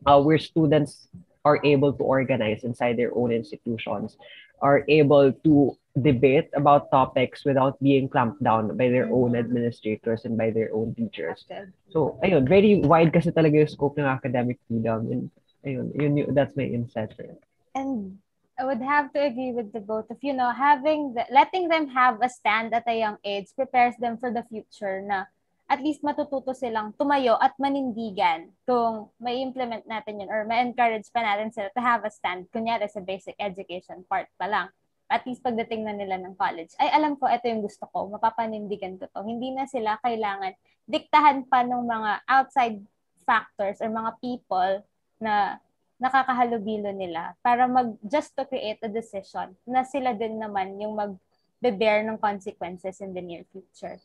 uh, where students are able to organize inside their own institutions, are able to debate about topics without being clamped down by their own Mhm. administrators and by their own teachers. So, ayun, very wide kasi talaga yung scope ng academic freedom. And ayun, yun, yun, that's my insight for it. And I would have to agree with the both of you know having the, letting them have a stand at a young age prepares them for the future na at least matututo silang tumayo at manindigan kung may implement natin yun or ma-encourage pa natin sila to have a stand. Kunyari sa basic education part pa lang. At least pagdating na nila ng college. Ay alam ko ito yung gusto ko. Mapapanindigan ko to. Hindi na sila kailangan diktahan pa ng mga outside factors or mga people na nakakahalubilo nila para mag just to create a decision na sila din naman yung mag bear ng consequences in the near future.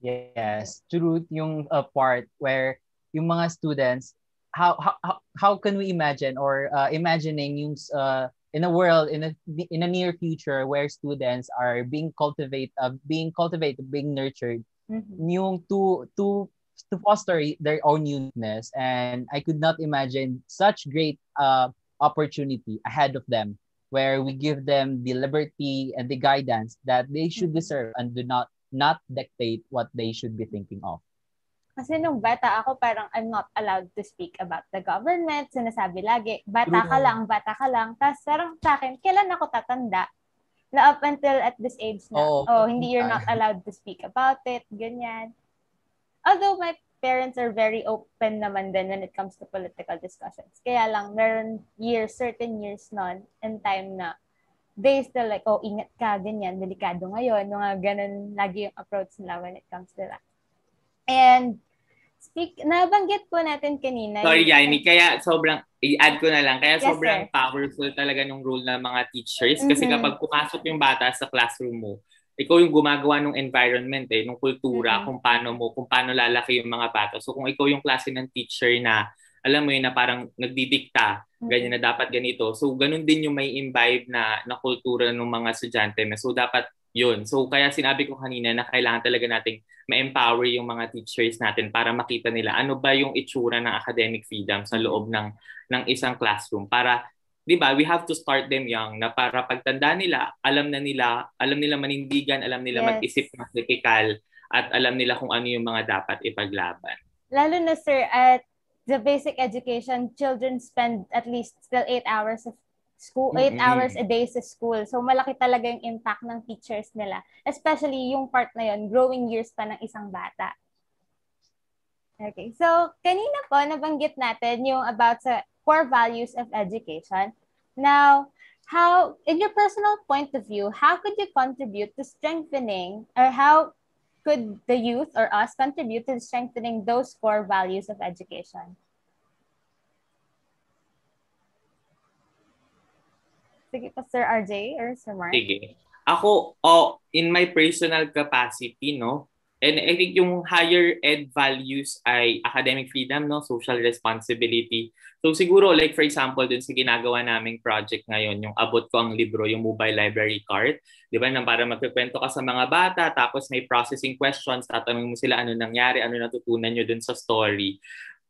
Yes, truth yung uh, part where yung mga students how how how- can we imagine or uh, imagining yung uh, in a world in a in a near future where students are being cultivate uh, being cultivated being nurtured Mhm. yung to to to foster their own uniqueness and I could not imagine such great uh, opportunity ahead of them where we give them the liberty and the guidance that they should Mhm. deserve and do not not dictate what they should be thinking of. Kasi nung bata ako, parang I'm not allowed to speak about the government. Sinasabi lagi, bata ka lang, bata ka lang. Tapos parang sa akin, kailan ako tatanda? Na up until at this age na, Oo. oh, hindi you're not allowed to speak about it, ganyan. Although my parents are very open naman din when it comes to political discussions. Kaya lang, meron years, certain years nun, and time na they still like, oh, ingat ka, ganyan, delikado ngayon, mga ganun lagi yung approach nila when it comes to that. And speak, nabanggit po natin kanina. Sorry, Yani. Kaya sobrang, i-add ko na lang, kaya Yes, sobrang sir. powerful talaga ng role ng mga teachers. Kasi Mhm. kapag pumasok yung bata sa classroom mo, ikaw yung gumagawa ng environment eh, ng kultura, Mhm. kung paano mo, kung paano lalaki yung mga bata. So kung ikaw yung klase ng teacher na, alam mo yun, na parang nagdidikta. Ganyan na dapat ganito. So ganun din yung may imbibe na, na kultura ng mga estudyante. So dapat yun. So kaya sinabi ko kanina na kailangan talaga nating ma-empower yung mga teachers natin para makita nila ano ba yung itsura ng academic freedom sa loob ng ng isang classroom para 'di ba we have to start them young na para pagtanda nila alam na nila alam nila manindigan alam nila Yes. mag-isip mas kritikal at alam nila kung ano yung mga dapat ipaglaban Lalo na sir, at the basic education, children spend at least still eight hours of school, eight Mm-mm. hours a day sa school. So, malaki talaga yung impact ng teachers nila. Especially yung part na yun, growing years pa ng isang bata. Okay. So, kanina po, nabanggit natin yung about sa core values of education. Now, how, in your personal point of view, how could you contribute to strengthening or how could the youth or us contribute to strengthening those core values of education? Sige pa, Sir RJ or Sir Mark? Sige. Ako, oh, in my personal capacity, no? And I think yung higher ed values ay academic freedom, no? Social responsibility. So siguro, like for example, dun sa ginagawa naming project ngayon, yung abot ko ang libro, yung mobile library card, di ba, na para magkikwento ka sa mga bata, tapos may processing questions, tatanungin mo sila ano nangyari, ano natutunan nyo dun sa story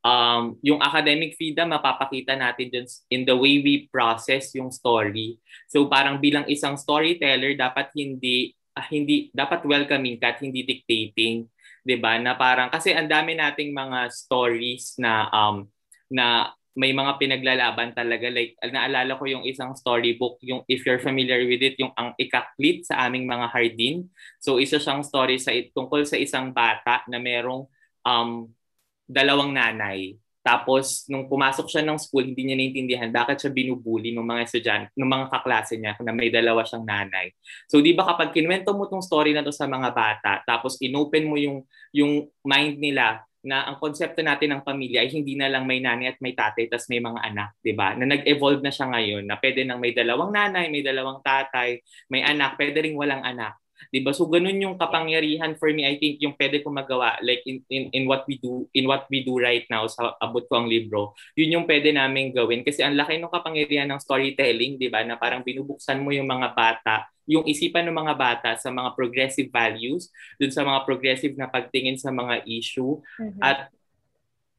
um, yung academic freedom mapapakita natin dun in the way we process yung story. So parang bilang isang storyteller dapat hindi hindi dapat welcoming ka hindi dictating, 'di ba? Na parang kasi ang dami nating mga stories na um na may mga pinaglalaban talaga like naalala ko yung isang storybook yung if you're familiar with it yung ang ikaklit sa aming mga hardin so isa siyang story sa tungkol sa isang bata na merong um dalawang nanay. Tapos, nung pumasok siya ng school, hindi niya naintindihan bakit siya binubuli ng mga estudyante, ng mga kaklase niya na may dalawa siyang nanay. So, di ba kapag kinuwento mo tong story na to sa mga bata, tapos inopen mo yung, yung mind nila na ang konsepto natin ng pamilya ay hindi na lang may nanay at may tatay tapos may mga anak, 'di ba? Na nag-evolve na siya ngayon na pwede nang may dalawang nanay, may dalawang tatay, may anak, pwede ring walang anak. 'Di ba? So ganun yung kapangyarihan for me I think yung pwede ko magawa like in, in in what we do in what we do right now sa abot ko ang libro. Yun yung pwede naming gawin kasi ang laki ng kapangyarihan ng storytelling, 'di ba? Na parang binubuksan mo yung mga bata, yung isipan ng mga bata sa mga progressive values, dun sa mga progressive na pagtingin sa mga issue Mhm. at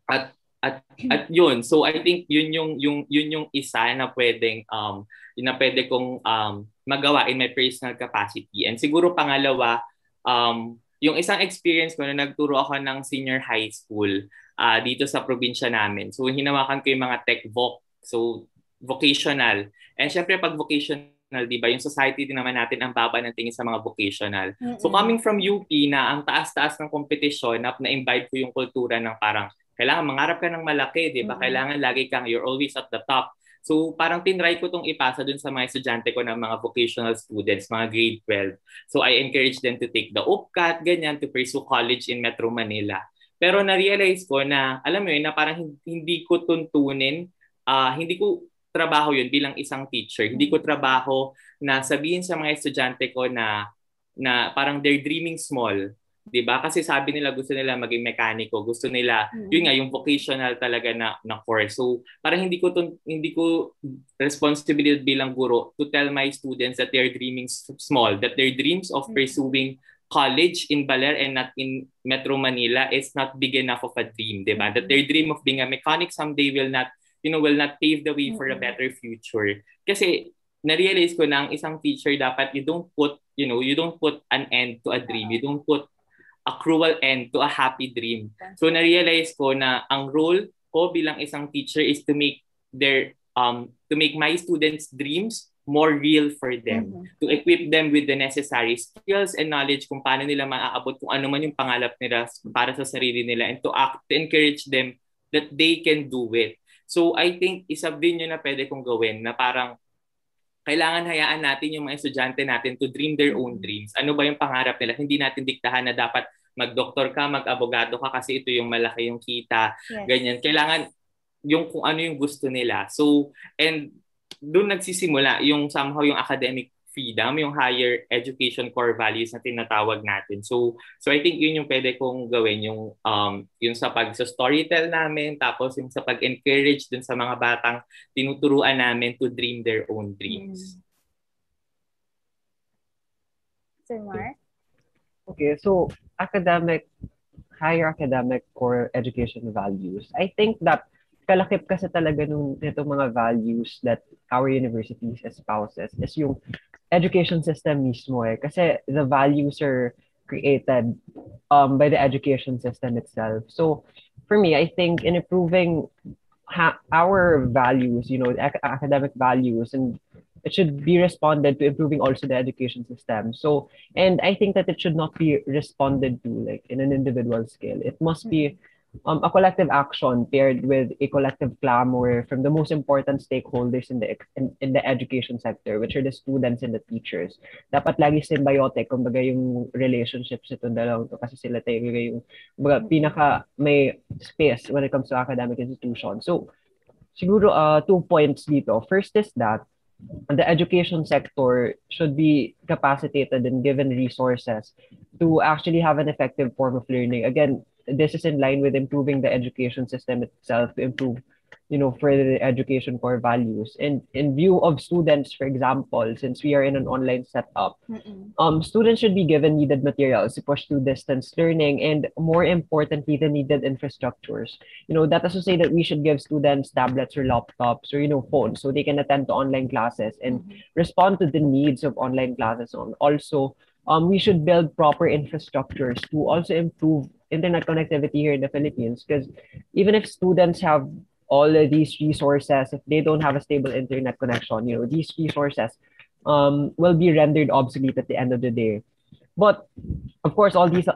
at at at yun so I think yun yung yung yun yung isa na pwedeng um na pwede kong um magawa in my personal capacity. And siguro pangalawa um yung isang experience ko na nagturo ako ng senior high school ah dito sa probinsya namin. So hinawakan ko yung mga tech voc so vocational. And syempre pag vocational di ba yung society din naman natin ang baba ng tingin sa mga vocational. So Mm-mm. coming from UP na ang taas-taas ng kompetisyon na na-imbibe ko yung kultura ng parang kailangan mangarap ka ng malaki, di ba? Mhm. Kailangan lagi kang you're always at the top. So parang tinry ko tong ipasa dun sa mga estudyante ko ng mga vocational students, mga grade 12. So I encourage them to take the UPCAT, ganyan, to pursue college in Metro Manila. Pero na-realize ko na, alam mo yun, na parang hin- hindi ko tuntunin, ah, hindi ko trabaho yun bilang isang teacher. Hindi ko trabaho na sabihin sa mga estudyante ko na na parang they're dreaming small. 'Di ba? Kasi sabi nila gusto nila maging mekaniko, gusto nila Mm. yun nga yung vocational talaga na na course. So, parang hindi ko tun- hindi ko responsibility bilang guro to tell my students that they're dreaming small, that their dreams of Mm. pursuing college in Baler and not in Metro Manila is not big enough of a dream, 'di ba? That their dream of being a mechanic someday will not you know, will not pave the way for a better future. Kasi na-realize ko na ang isang teacher dapat you don't put, you know, you don't put an end to a dream. You don't put a cruel end to a happy dream. So na-realize ko na ang role ko bilang isang teacher is to make their um to make my students' dreams more real for them. Mhm. To equip them with the necessary skills and knowledge kung paano nila maaabot kung ano man yung pangalap nila para sa sarili nila and to act to encourage them that they can do it. So I think isa din yun na pwede kong gawin na parang kailangan hayaan natin yung mga estudyante natin to dream their own dreams. Ano ba yung pangarap nila? Hindi natin diktahan na dapat mag-doktor ka, mag-abogado ka kasi ito yung malaki yung kita, Yes. ganyan. Kailangan yung kung ano yung gusto nila. So, and doon nagsisimula yung somehow yung academic freedom, yung higher education core values na tinatawag natin. So, so I think yun yung pwede kong gawin, yung, um, yung sa pag sa storytell namin, tapos yung sa pag-encourage dun sa mga batang tinuturuan namin to dream their own dreams. Sir Mark? Okay, so academic, higher academic core education values. I think that kalakip kasi talaga nung itong mga values that our universities espouses is yung education system mismo eh. Kasi the values are created um, by the education system itself. So for me, I think in improving ha- our values, you know, ac- academic values, and it should be responded to improving also the education system. So, and I think that it should not be responded to like in an individual scale. It must be um, a collective action paired with a collective clamor from the most important stakeholders in the in, in the education sector, which are the students and the teachers. Dapat lagi symbiotic, kumbaga yung relationships ito dalawang to kasi sila talaga yung kumbaga, pinaka may space when it comes to academic institutions. So, siguro uh, two points dito. First is that the education sector should be capacitated and given resources to actually have an effective form of learning. Again, this is in line with improving the education system itself to improve you know further the education core values and in view of students for example since we are in an online setup Mm-mm. um, students should be given needed materials to push through distance learning and more importantly the needed infrastructures you know that is to say that we should give students tablets or laptops or you know phones so they can attend to online classes and Mhm. respond to the needs of online classes and also um, we should build proper infrastructures to also improve internet connectivity here in the Philippines because even if students have all of these resources, if they don't have a stable internet connection, you know, these resources um, will be rendered obsolete at the end of the day. But of course, all these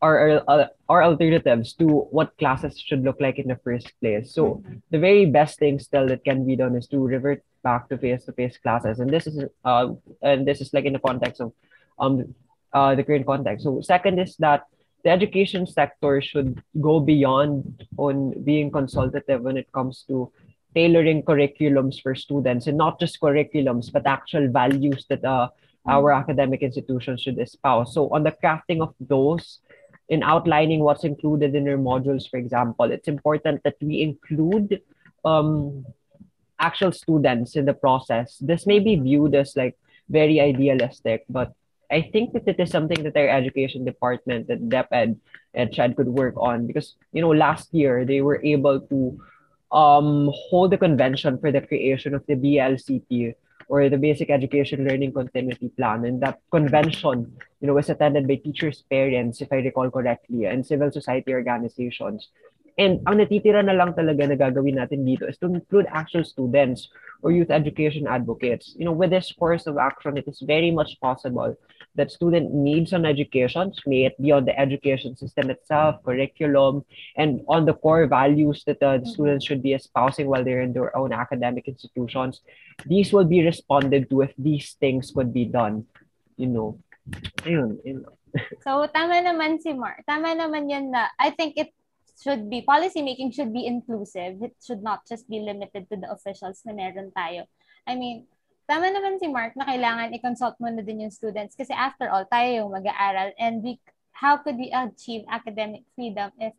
are, are, are alternatives to what classes should look like in the first place. So the very best thing still that can be done is to revert back to face-to-face classes, and this is uh, and this is like in the context of um uh, the current context. So second is that the education sector should go beyond on being consultative when it comes to tailoring curriculums for students and not just curriculums but actual values that uh, our academic institutions should espouse. So on the crafting of those in outlining what's included in your modules for example it's important that we include um, actual students in the process. This may be viewed as like very idealistic but I think that it is something that our education department, that DepEd and Chad could work on because you know last year they were able to um hold a convention for the creation of the BLCP or the Basic Education Learning Continuity Plan, and that convention, you know, was attended by teachers' parents, if I recall correctly, and civil society organizations. And ang natitira na lang talaga na gagawin natin dito is to include actual students or youth education advocates. You know, with this course of action, it is very much possible that student needs on education, may it be on the education system itself, curriculum, and on the core values that uh, the students should be espousing while they're in their own academic institutions. These will be responded to if these things could be done. You know, ayun, yun. So, tama naman si Mar. Tama naman yun na, I think it should be, policy making should be inclusive. It should not just be limited to the officials na meron tayo. I mean, tama naman si Mark na kailangan i-consult mo na din yung students kasi after all, tayo yung mag-aaral and we, how could we achieve academic freedom if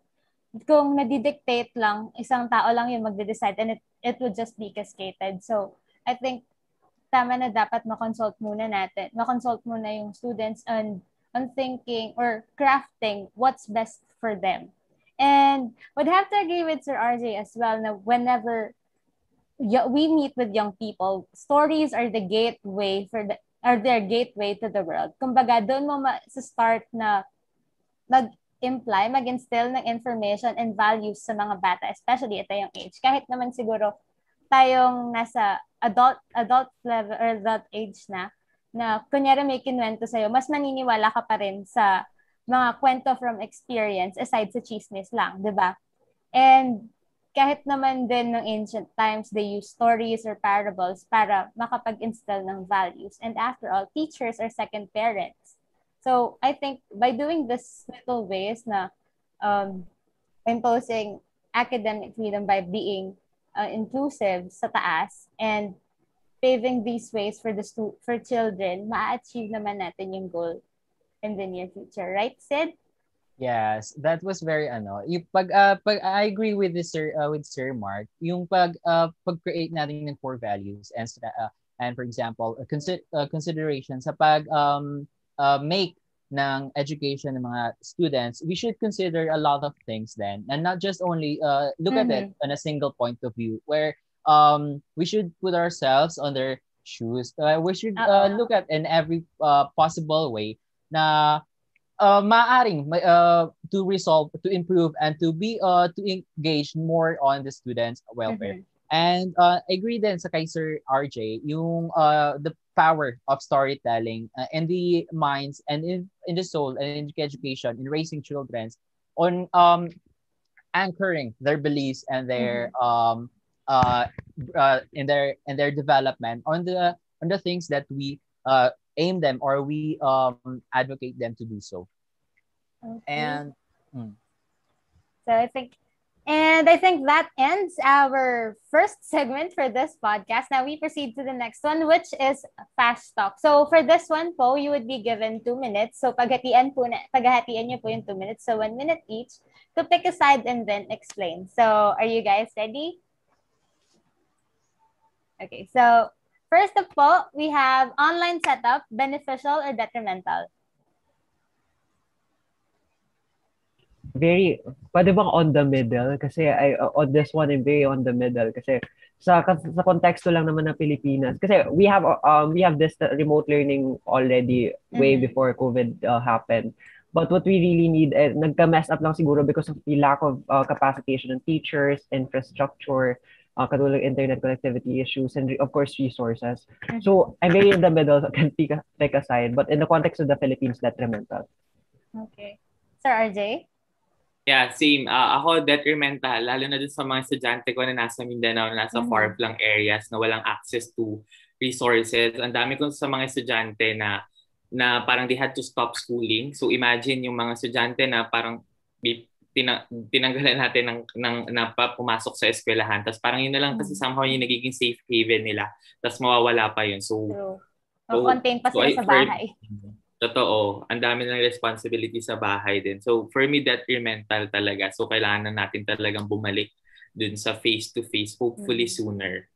kung nadidictate lang, isang tao lang yung magde-decide and it, it would just be cascaded. So, I think tama na dapat makonsult muna natin. Makonsult muna yung students on, on thinking or crafting what's best for them. And would have to agree with Sir RJ as well na whenever we meet with young people, stories are the gateway for the are their gateway to the world. Kumbaga, doon mo ma- sa start na mag-imply, mag-instill ng information and values sa mga bata, especially ito yung age. Kahit naman siguro tayong nasa adult adult level or adult age na, na kunyari may kinwento sa'yo, mas maniniwala ka pa rin sa mga kwento from experience aside sa chismis lang, di ba? And kahit naman din ng ancient times, they use stories or parables para makapag-instill ng values. And after all, teachers are second parents. So I think by doing this little ways na um, imposing academic freedom by being uh, inclusive sa taas and paving these ways for the stu- for children, ma-achieve naman natin yung goal in the near future, right, Sid? Yes, that was very ano. Yung pag, uh, pag I agree with this sir uh, with Sir Mark, yung pag uh, pag-create natin ng core values and uh, and for example, uh, consider uh, consideration sa pag um uh, make ng education ng mga students, we should consider a lot of things then and not just only uh, look Mhm. at it on a single point of view where um we should put ourselves on their shoes. Uh, we should uh, Oo. look at in every uh, possible way na uh, maaring uh, to resolve, to improve, and to be uh, to engage more on the students' welfare. Mm-hmm. And uh, I agree din sa kay Sir RJ, yung uh, the power of storytelling uh, in the minds and in, in the soul and in education in raising children on um, anchoring their beliefs and their mm-hmm. um, uh, uh, in their in their development on the on the things that we uh, aim them or we um, advocate them to do so. Okay. And mm. so I think and I think that ends our first segment for this podcast. Now we proceed to the next one, which is fast talk. So for this one po, you would be given two minutes. So paghatian po na, paghatian niyo po yung two minutes. So one minute each to pick a side and then explain. So are you guys ready? Okay, so first of all, we have online setup, beneficial or detrimental? very, pwede bang on the middle? Kasi I, uh, on this one, I'm very on the middle. Kasi sa, sa konteksto lang naman ng Pilipinas. Kasi we have, um, we have this remote learning already way mm-hmm. before COVID uh, happened. But what we really need, eh, nagka-mess up lang siguro because of the lack of uh, capacitation of teachers, infrastructure, uh, katulad internet connectivity issues, and of course, resources. Mm-hmm. So, I'm very in the middle, so can pick, pick a side. But in the context of the Philippines, detrimental. Okay. Sir RJ? Yeah, same. Uh, ako, detrimental, lalo na dun sa mga estudyante ko na nasa Mindanao, na nasa mm-hmm. far-flung areas na walang access to resources. Ang dami ko sa mga estudyante na na parang they had to stop schooling. So imagine yung mga estudyante na parang tina, tinanggalan natin ng, ng na pumasok sa eskwelahan. Tapos parang yun na lang kasi mm. somehow yung nagiging safe haven nila. Tapos mawawala pa yun. So, True. So, contain pa sila so sa bahay. Heard, Totoo. Ang dami ng responsibility sa bahay din. So for me, detrimental talaga. So kailangan na natin talagang bumalik dun sa face-to-face, hopefully mm-hmm. sooner.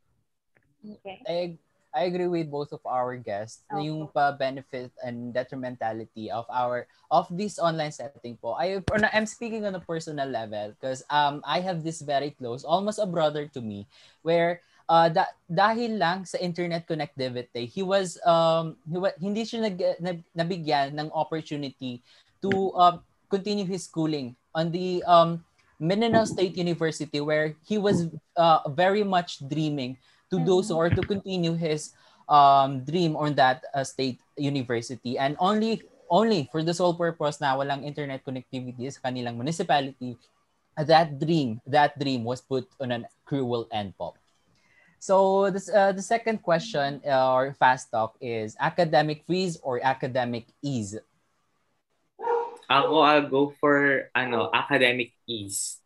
Okay. I, I agree with both of our guests. Okay. Yung pa-benefit and detrimentality of our of this online setting po. I I'm speaking on a personal level because um I have this very close, almost a brother to me, where uh, da- dahil lang sa internet connectivity, he was um he wa- hindi siya nag, nag, nabigyan ng opportunity to um, continue his schooling on the um Mindanao State University where he was uh, very much dreaming to do so or to continue his um dream on that uh, state university and only only for the sole purpose na walang internet connectivity sa kanilang municipality that dream that dream was put on a cruel end po So this, uh, the second question uh, or fast talk is academic freeze or academic ease? Ako, I'll go for ano, academic ease.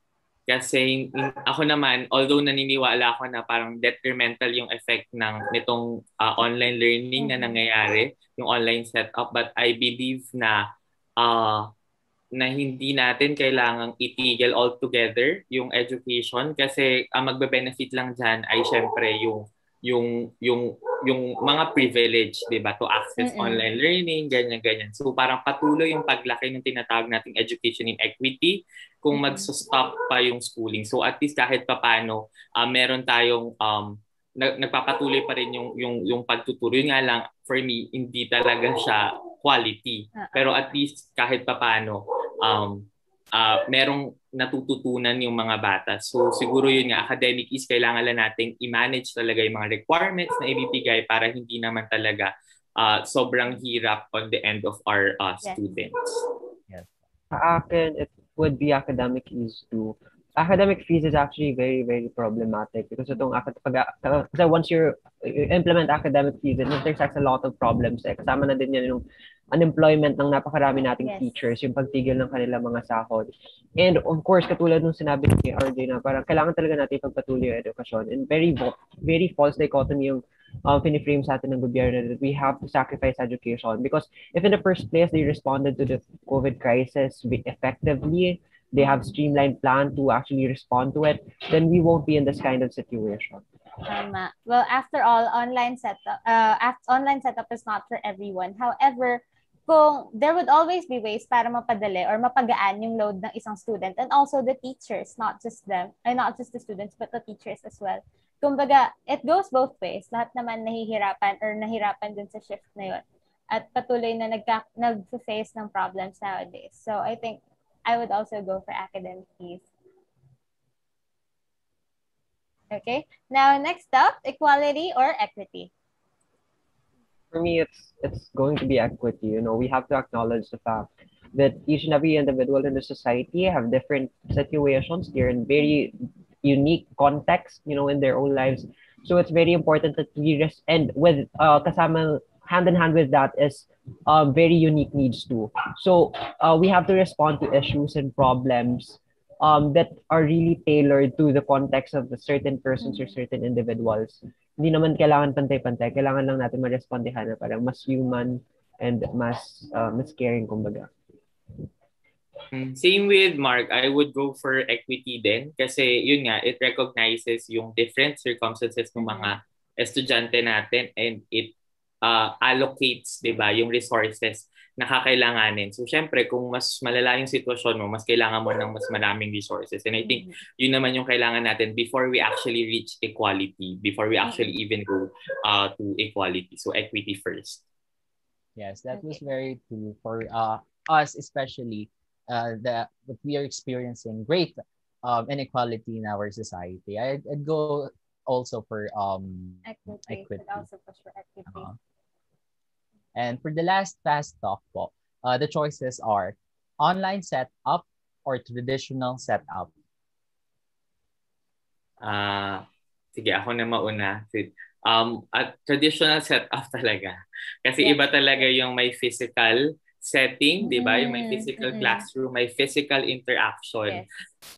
Kasi ako naman, although naniniwala ako na parang detrimental yung effect ng nitong uh, online learning na mm-hmm. nangyayari, yung online setup, but I believe na uh, na hindi natin kailangang itigil altogether yung education kasi ang magbe-benefit lang diyan ay syempre yung yung yung yung mga privilege, 'di ba, to access Mm-mm. online learning, ganyan ganyan. So parang patuloy yung paglaki ng tinatawag nating education inequity kung mm-hmm. magso-stop pa yung schooling. So at least kahit papaano uh, meron tayong um nagpapatuloy pa rin yung yung yung pagtuturo. Yun nga lang for me hindi talaga siya quality. Pero at least kahit papaano um, uh, merong natututunan yung mga bata. So siguro yun nga, academic is kailangan lang nating i-manage talaga yung mga requirements na ibibigay para hindi naman talaga uh, sobrang hirap on the end of our uh, students. Yes. Sa akin, it would be academic is to academic fees is actually very, very problematic because itong pag, kasi once you implement academic fees, it intersects a lot of problems. Eh. Kasama na din yan yung unemployment ng napakarami nating yes. teachers, yung pagtigil ng kanilang mga sahod. And of course, katulad nung sinabi ni RJ na parang kailangan talaga natin pagpatuloy yung edukasyon. And very, very false dichotomy yung um, piniframe sa atin ng gobyerno that we have to sacrifice education. Because if in the first place, they responded to the COVID crisis effectively, they have streamlined plan to actually respond to it, then we won't be in this kind of situation. Tama. Well, after all, online setup, uh, online setup is not for everyone. However, kung there would always be ways para mapadali or mapagaan yung load ng isang student and also the teachers, not just them, and not just the students, but the teachers as well. Kumbaga, it goes both ways. Lahat naman nahihirapan or nahirapan dun sa shift na yun. at patuloy na nagka, nag-face ng problems nowadays. So I think I would also go for academic ease. Okay, now next up, equality or equity? For me, it's it's going to be equity. You know, we have to acknowledge the fact that each and every individual in the society have different situations. They're in very unique context, you know, in their own lives. So it's very important that we just and with uh, kasama hand in hand with that is um, very unique needs too. So uh, we have to respond to issues and problems um, that are really tailored to the context of the certain persons or certain individuals. Hindi naman kailangan pantay-pantay. Kailangan lang natin ma-respondihan na parang mas human and mas, uh, mas caring, kumbaga. Mm, same with Mark, I would go for equity din kasi yun nga, it recognizes yung different circumstances ng mga estudyante natin and it uh, allocates, 'di ba, yung resources na kakailanganin. So syempre, kung mas malala yung sitwasyon mo, mas kailangan mo ng mas maraming resources. And I think yun naman yung kailangan natin before we actually reach equality, before we actually even go uh, to equality. So equity first. Yes, that was very true for uh, us, especially uh, that we are experiencing great um, inequality in our society. I'd, I'd go also for um, equity. equity. Also push for equity. Uh-huh. And for the last fast talk po, uh, the choices are online setup or traditional setup. Uh, sige, ako na mauna. Um, at traditional setup talaga. Kasi Yes. iba talaga yung may physical setting, di ba? Yung may Mm, physical mm-mm. classroom, may physical interaction. Yes.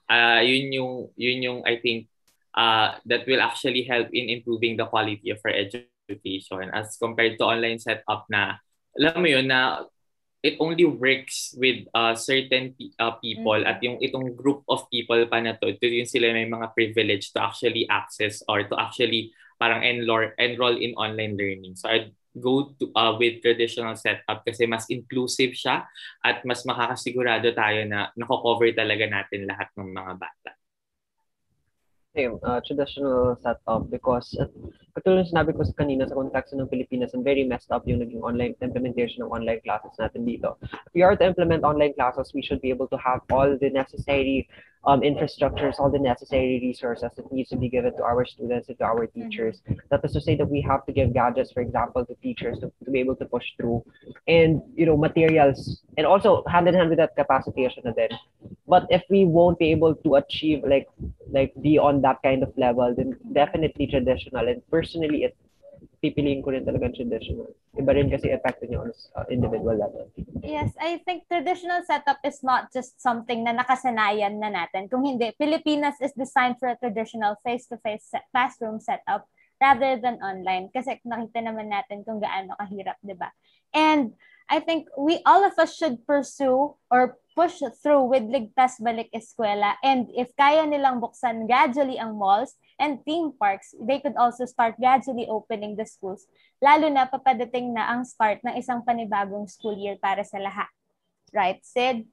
Ah, yun yung yun yung I think uh, that will actually help in improving the quality of our education as compared to online setup na alam mo yun na it only works with uh, certain uh, people Mhm. at yung itong group of people pa na to, ito yung sila may mga privilege to actually access or to actually parang enroll, enroll in online learning. So I'd go to uh, with traditional setup kasi mas inclusive siya at mas makakasigurado tayo na nako-cover talaga natin lahat ng mga bata. Same uh, traditional setup because uh, katulad ng sinabi ko kanina sa konteksto ng Pilipinas and very messed up yung naging online implementation ng online classes natin dito. If we are to implement online classes, we should be able to have all the necessary um, infrastructures, all the necessary resources that needs to be given to our students and to our teachers. That is to say that we have to give gadgets, for example, to teachers to, to be able to push through and, you know, materials and also hand in hand with that capacitation din. But if we won't be able to achieve like like be on that kind of level, then definitely traditional. And personally, it pipiliin ko rin talaga traditional. Iba rin kasi epekto niya on uh, individual level. Yes, I think traditional setup is not just something na nakasanayan na natin. Kung hindi, Pilipinas is designed for a traditional face-to-face set- classroom setup rather than online. Kasi nakita naman natin kung gaano kahirap, di ba? And I think we all of us should pursue or push through with Ligtas Balik Eskwela. And if kaya nilang buksan gradually ang malls and theme parks, they could also start gradually opening the schools. Lalo na papadating na ang start ng isang panibagong school year para sa lahat. Right, Sid?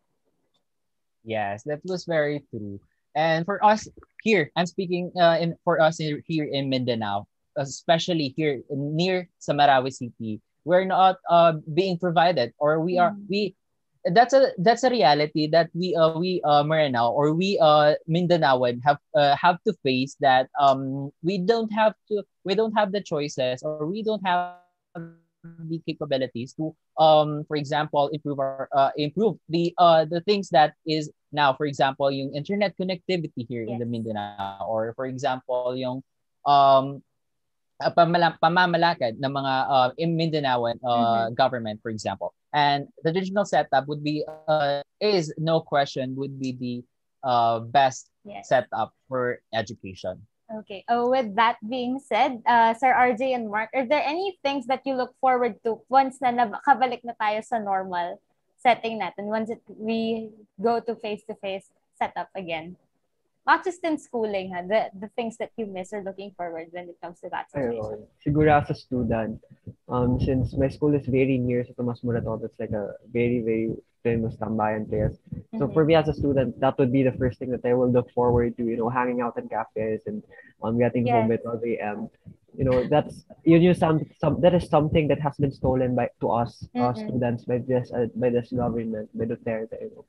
Yes, that was very true. And for us here, I'm speaking uh, in for us here, in Mindanao, especially here near Samarawi City, we're not uh, being provided, or we are Mm. we. That's a that's a reality that we uh we uh Maranao or we uh Mindanaoan have uh, have to face that um we don't have to we don't have the choices or we don't have the capabilities to um for example improve our uh, improve the uh the things that is now for example yung internet connectivity here in the Mindanao or for example yung um uh, pamala- pamamalakad ng mga uh, in Mindanaoan uh, government for example and the digital setup would be uh, is no question would be the uh, best Yes. setup for education Okay. Oh, with that being said, uh, Sir RJ and Mark, are there any things that you look forward to once na nakabalik na tayo sa normal setting natin, once it, we go to face-to-face setup again? Not just in schooling, ha? The, the things that you miss or looking forward when it comes to that situation. Ayun. Siguro as a student, um, since my school is very near sa Tomas Morato, it's like a very, very famous tambayan place. So Mhm. for me as a student, that would be the first thing that I will look forward to, you know, hanging out in cafes and um, getting home Yes. at 12 a.m. you know that's you know some, some that is something that has been stolen by to us uh, Mhm. students by this uh, by this government by Duterte you know.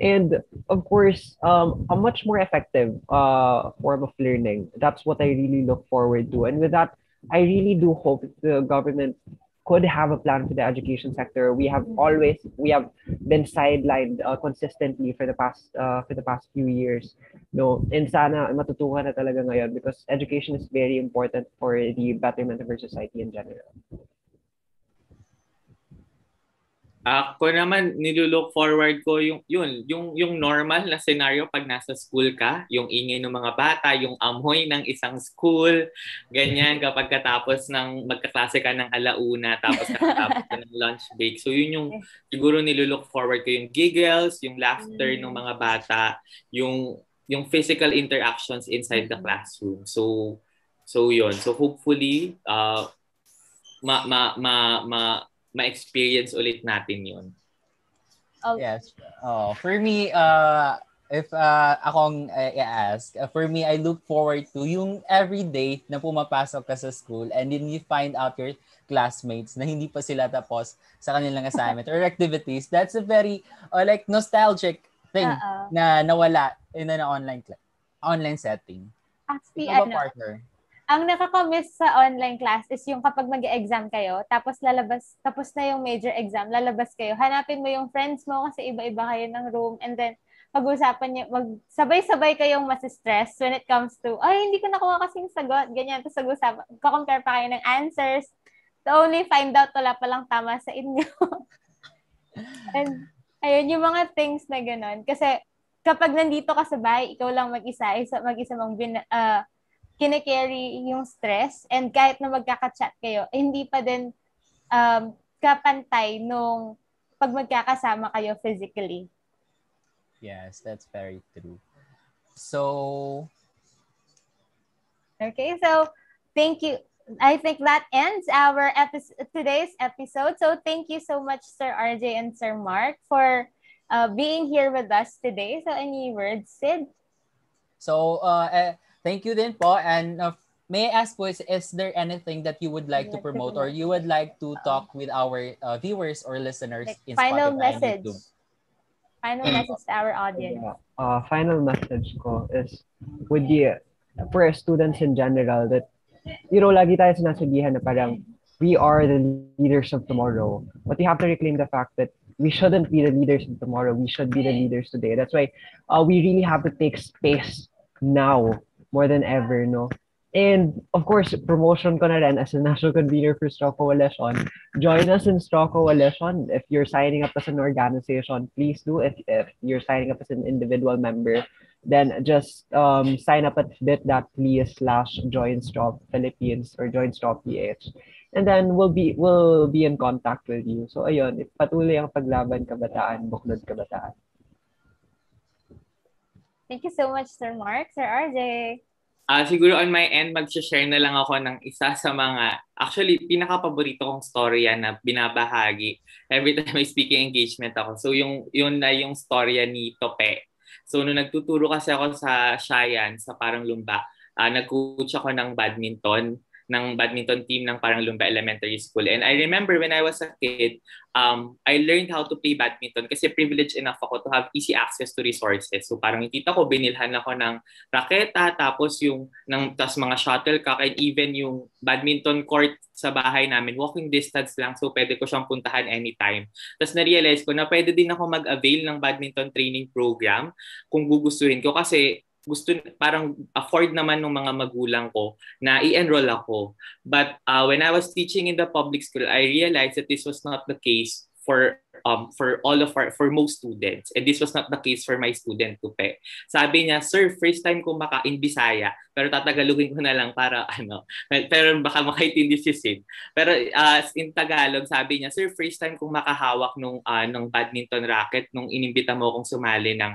and of course um a much more effective uh form of learning that's what I really look forward to and with that I really do hope the government could have a plan for the education sector. We have always we have been sidelined uh, consistently for the past uh, for the past few years. No and sana matutukan na talaga ngayon because education is very important for the betterment of our society in general Ako naman nilulook forward ko yung yun, yung yung normal na scenario pag nasa school ka, yung ingay ng mga bata, yung amoy ng isang school, ganyan kapag katapos ng magkaklase ka ng alauna tapos katapos ka ng lunch break. So yun yung siguro nilulook forward ko yung giggles, yung laughter ng mga bata, yung yung physical interactions inside the classroom. So so yun. So hopefully uh ma ma ma, ma ma-experience ulit natin yun. Oh, Yes. Oh, for me, uh, if uh, akong uh, i-ask, uh, for me, I look forward to yung everyday na pumapasok ka sa school and then you find out your classmates na hindi pa sila tapos sa kanilang assignment or activities. That's a very uh, like nostalgic thing Oo. na nawala in an online online setting. Actually, Ikaw ano, partner? Ang nakakamiss sa online class is yung kapag mag-exam kayo, tapos lalabas, tapos na yung major exam, lalabas kayo, hanapin mo yung friends mo kasi iba-iba kayo ng room, and then pag-usapan niyo, mag-sabay-sabay kayong mas-stress when it comes to, ay, hindi ko nakuha kasing sagot, ganyan, tapos pag-usapan, compare pa kayo ng answers, to only find out wala palang tama sa inyo. and, ayun, yung mga things na ganun. Kasi, kapag nandito ka sa bahay, ikaw lang mag-isa, isa, mag-isa mong bin, ah, kine-carry yung stress and kahit na magkaka-chat kayo, eh, hindi pa din um, kapantay nung pag magkakasama kayo physically. Yes, that's very true. So, Okay, so thank you. I think that ends our episode, today's episode. So thank you so much, Sir RJ and Sir Mark, for uh, being here with us today. So any words, Sid? so uh, eh, thank you din po and uh, may I ask po is, is there anything that you would like to to promote promote. or you would like to talk with our uh, viewers or listeners Like in final Spotify and message. YouTube? Final message to our audience. Yeah. uh, final message ko is with the for students in general that you know lagi tayo sinasabihan na parang we are the leaders of tomorrow but we have to reclaim the fact that we shouldn't be the leaders of tomorrow we should be the leaders today that's why uh, we really have to take space now more than ever no and of course promotion ko na rin as a national convener for Straw Coalition join us in Straw Coalition if you're signing up as an organization please do if, if you're signing up as an individual member then just um, sign up at bit.ly slash join straw Philippines or join straw PH. And then we'll be we'll be in contact with you. So ayun, patuloy ang paglaban kabataan, buklod kabataan. Thank you so much, Sir Mark. Sir RJ. Ah, siguro on my end, mag-share na lang ako ng isa sa mga, actually, pinaka-paborito kong storya na binabahagi every time may speaking engagement ako. So, yung, yun na yung storya ni Tope. So, nung nagtuturo kasi ako sa Shayan, sa Parang Lumba, ah nag-coach ako ng badminton ng badminton team ng Parang Lumba Elementary School. And I remember when I was a kid, um, I learned how to play badminton kasi privileged enough ako to have easy access to resources. So parang tita ko, binilhan ako ng raketa, tapos yung ng, tas mga shuttlecock, and even yung badminton court sa bahay namin, walking distance lang, so pwede ko siyang puntahan anytime. Tapos na-realize ko na pwede din ako mag-avail ng badminton training program kung gugustuhin ko kasi gusto parang afford naman ng mga magulang ko na i-enroll ako. But uh, when I was teaching in the public school, I realized that this was not the case for um for all of our for most students and this was not the case for my student Tupe. Sabi niya, "Sir, first time ko maka-in Bisaya, pero tatagalogin ko na lang para ano, pero baka makaintindi si Sid. Pero uh, in Tagalog, sabi niya, "Sir, first time kong makahawak nung uh, ng badminton racket nung inimbita mo akong sumali ng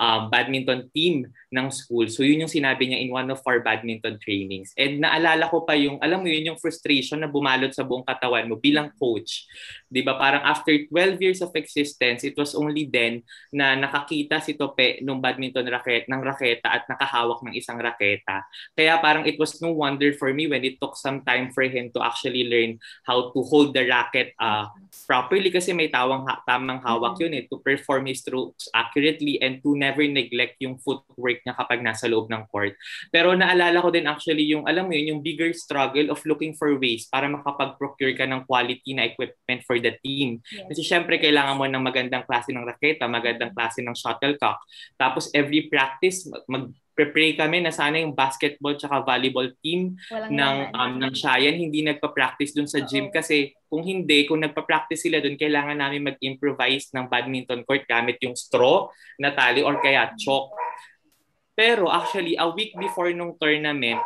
um, badminton team ng school. So yun yung sinabi niya in one of our badminton trainings. And naalala ko pa yung, alam mo yun, yung frustration na bumalot sa buong katawan mo bilang coach. 'Di ba Parang after 12 years of existence, it was only then na nakakita si Tope nung badminton racket, ng raketa at nakahawak ng isang raketa. Kaya parang it was no wonder for me when it took some time for him to actually learn how to hold the racket uh, properly kasi may tawang ha- tamang hawak yun eh, to perform his strokes accurately and to never neglect yung footwork niya kapag nasa loob ng court. Pero naalala ko din actually yung, alam mo yun, yung bigger struggle of looking for ways para makapag-procure ka ng quality na equipment for the team. Yes. Kasi syempre kailangan mo ng magandang klase ng raketa, magandang klase ng shuttlecock. Tapos every practice, mag prepare kami na sana yung basketball tsaka volleyball team Walang ng um, ng Shayan hindi nagpa-practice dun sa gym Oo. kasi kung hindi kung nagpa-practice sila dun kailangan namin mag-improvise ng badminton court gamit yung straw na tali or kaya chalk. Pero actually a week before nung tournament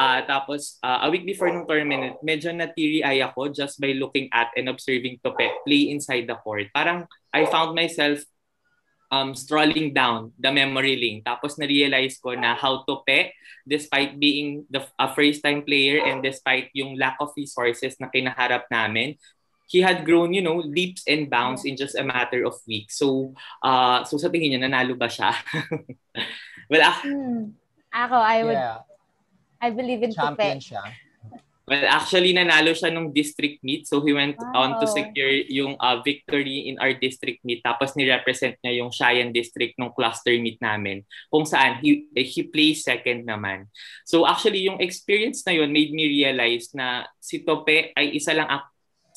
Ah, tapos ah, a week before nung tournament, medyo na teary-eye ako just by looking at and observing Tope play inside the court. Parang I found myself um, strolling down the memory lane. Tapos na-realize ko na how Tope, despite being the, a first-time player and despite yung lack of resources na kinaharap namin, he had grown, you know, leaps and bounds in just a matter of weeks. So, uh, so sa tingin niya, nanalo ba siya? well, ac- Hmm. Ako, I would, Yeah, I believe in champion Tupe. siya. Well, actually, nanalo siya nung district meet. So, he went on to Wow. secure yung uh, victory in our district meet. Tapos, ni-represent niya yung Shayan district nung cluster meet namin. Kung saan, he, eh, he placed second naman. So, actually, yung experience na yun made me realize na si Tope ay isa lang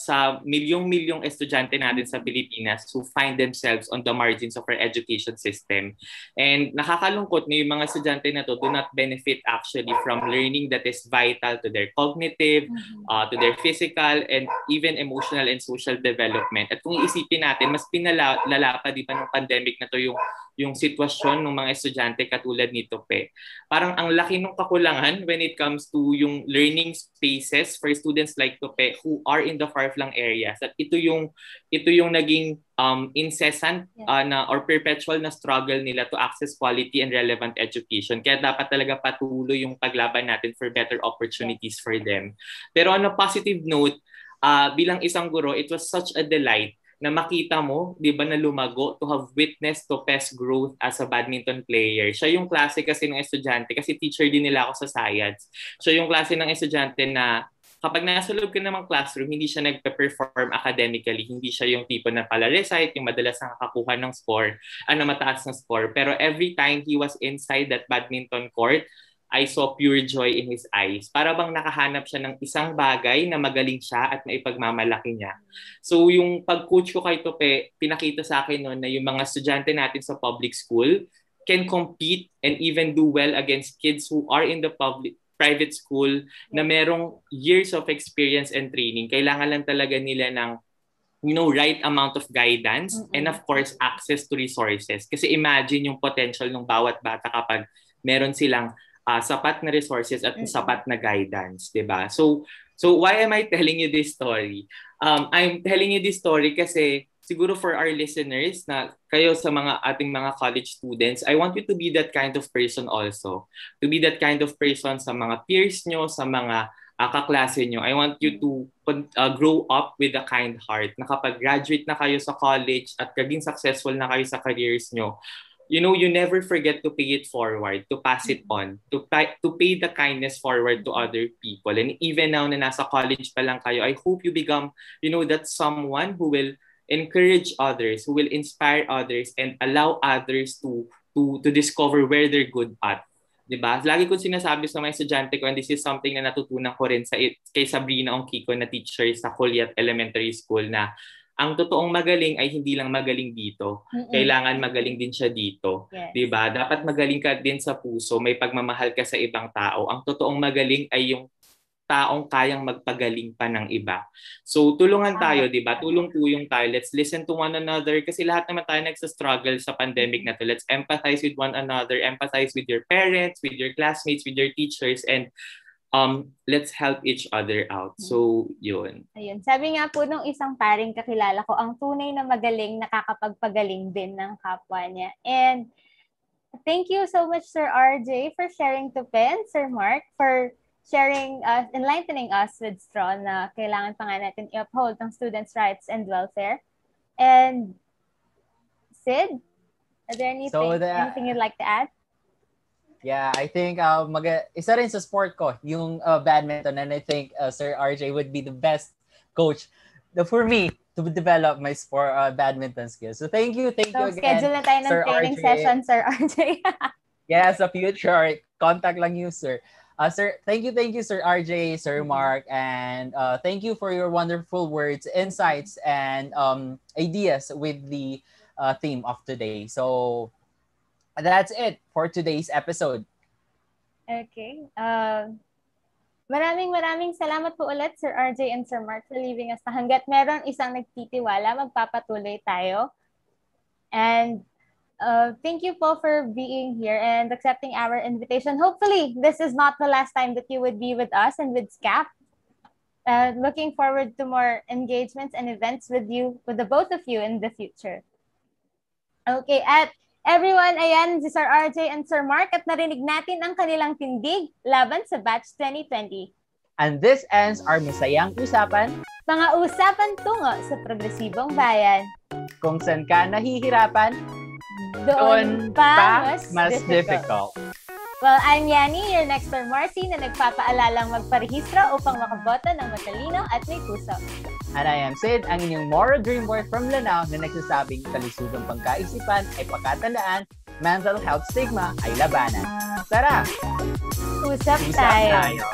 sa milyong-milyong estudyante natin sa Pilipinas who find themselves on the margins of our education system. And nakakalungkot na yung mga estudyante na to do not benefit actually from learning that is vital to their cognitive, uh, to their physical, and even emotional and social development. At kung iisipin natin, mas pinalala pa di pa ng pandemic na to yung yung sitwasyon ng mga estudyante katulad nito pe. Parang ang laki ng kakulangan when it comes to yung learning spaces for students like Tope who are in the far-flung areas. At ito yung ito yung naging um, incessant uh, na or perpetual na struggle nila to access quality and relevant education. Kaya dapat talaga patuloy yung paglaban natin for better opportunities for them. Pero on a positive note, uh, bilang isang guro, it was such a delight na makita mo, di ba, na lumago to have witnessed Topes growth as a badminton player. Siya yung klase kasi ng estudyante, kasi teacher din nila ako sa science. Siya yung klase ng estudyante na kapag nasa loob ka namang classroom, hindi siya nagpe-perform academically. Hindi siya yung tipo na pala-recite, yung madalas nakakakuha ng score, ano mataas na score. Pero every time he was inside that badminton court, I saw pure joy in his eyes. Para bang nakahanap siya ng isang bagay na magaling siya at maipagmamalaki niya. So yung pag-coach ko kay Tope, pinakita sa akin noon na yung mga estudyante natin sa public school can compete and even do well against kids who are in the public private school na merong years of experience and training. Kailangan lang talaga nila ng you know, right amount of guidance Mm-mm. and of course access to resources. Kasi imagine yung potential ng bawat bata kapag meron silang uh, sapat na resources at Mm-mm. sapat na guidance, 'di ba? So so why am I telling you this story? Um I'm telling you this story kasi siguro for our listeners na kayo sa mga ating mga college students, I want you to be that kind of person also. To be that kind of person sa mga peers nyo, sa mga uh, kaklase nyo. I want you to uh, grow up with a kind heart na kapag graduate na kayo sa college at maging successful na kayo sa careers nyo, you know, you never forget to pay it forward, to pass it on, to to pay the kindness forward to other people. And even now na nasa college pa lang kayo, I hope you become, you know, that someone who will encourage others, who will inspire others and allow others to to to discover where they're good at. 'Di ba? Lagi ko sinasabi sa mga estudyante ko and this is something na natutunan ko rin sa kay Sabrina Ongkiko na teacher sa Kulyat Elementary School na ang totoong magaling ay hindi lang magaling dito. Mm-mm. Kailangan magaling din siya dito. Yes. 'Di ba? Dapat magaling ka din sa puso, may pagmamahal ka sa ibang tao. Ang totoong magaling ay yung taong kayang magpagaling pa ng iba. So tulungan tayo, 'di ba? Tulong-tulong tayo. Let's listen to one another kasi lahat naman tayo nagsa-struggle sa pandemic na to. Let's empathize with one another, empathize with your parents, with your classmates, with your teachers and um let's help each other out. So, 'yun. Ayun. Sabi nga po nung isang paring kakilala ko, ang tunay na magaling nakakapagpagaling din ng kapwa niya. And thank you so much Sir RJ for sharing to Pen, Sir Mark for sharing us, enlightening us with straw na kailangan pa nga natin i-uphold ang students' rights and welfare. And Sid, are there anything, So the- anything you'd like to add? Yeah, I think uh, mag isa rin sa sport ko, yung uh, badminton and I think uh, Sir RJ would be the best coach for me to develop my sport uh, badminton skills. So thank you, thank So, you again. schedule na tayo ng Sir training RJ. session, Sir RJ. Yeah, sa future, contact lang you, sir. Uh, sir, thank you, thank you, Sir RJ, Sir Mark, and uh, thank you for your wonderful words, insights, and um, ideas with the uh, theme of today. So that's it for today's episode. Okay. Um, maraming maraming salamat po ulit Sir RJ and Sir Mark for leaving us na hanggat meron isang nagtitiwala, magpapatuloy tayo. And uh, thank you po for being here and accepting our invitation. Hopefully, this is not the last time that you would be with us and with SCAP. Uh, looking forward to more engagements and events with you, with the both of you in the future. Okay, at everyone, ayan, si Sir RJ and Sir Mark at narinig natin ang kanilang tindig laban sa Batch 2020. And this ends our masayang usapan Mga usapan tungo sa progresibong bayan. kung saan ka nahihirapan, Doon pa mas, mas difficult. difficult. Well, I'm Yani, your next door Marcy, na nagpapaalalang magparehistro upang makaboto ng matalino at may puso. And I am Sid, ang inyong moral dream boy from Lanao na nagsasabing kalusugang pangkaisipan ay pakatandaan, mental health stigma ay labanan. Tara, Usap usap tayo. tayo.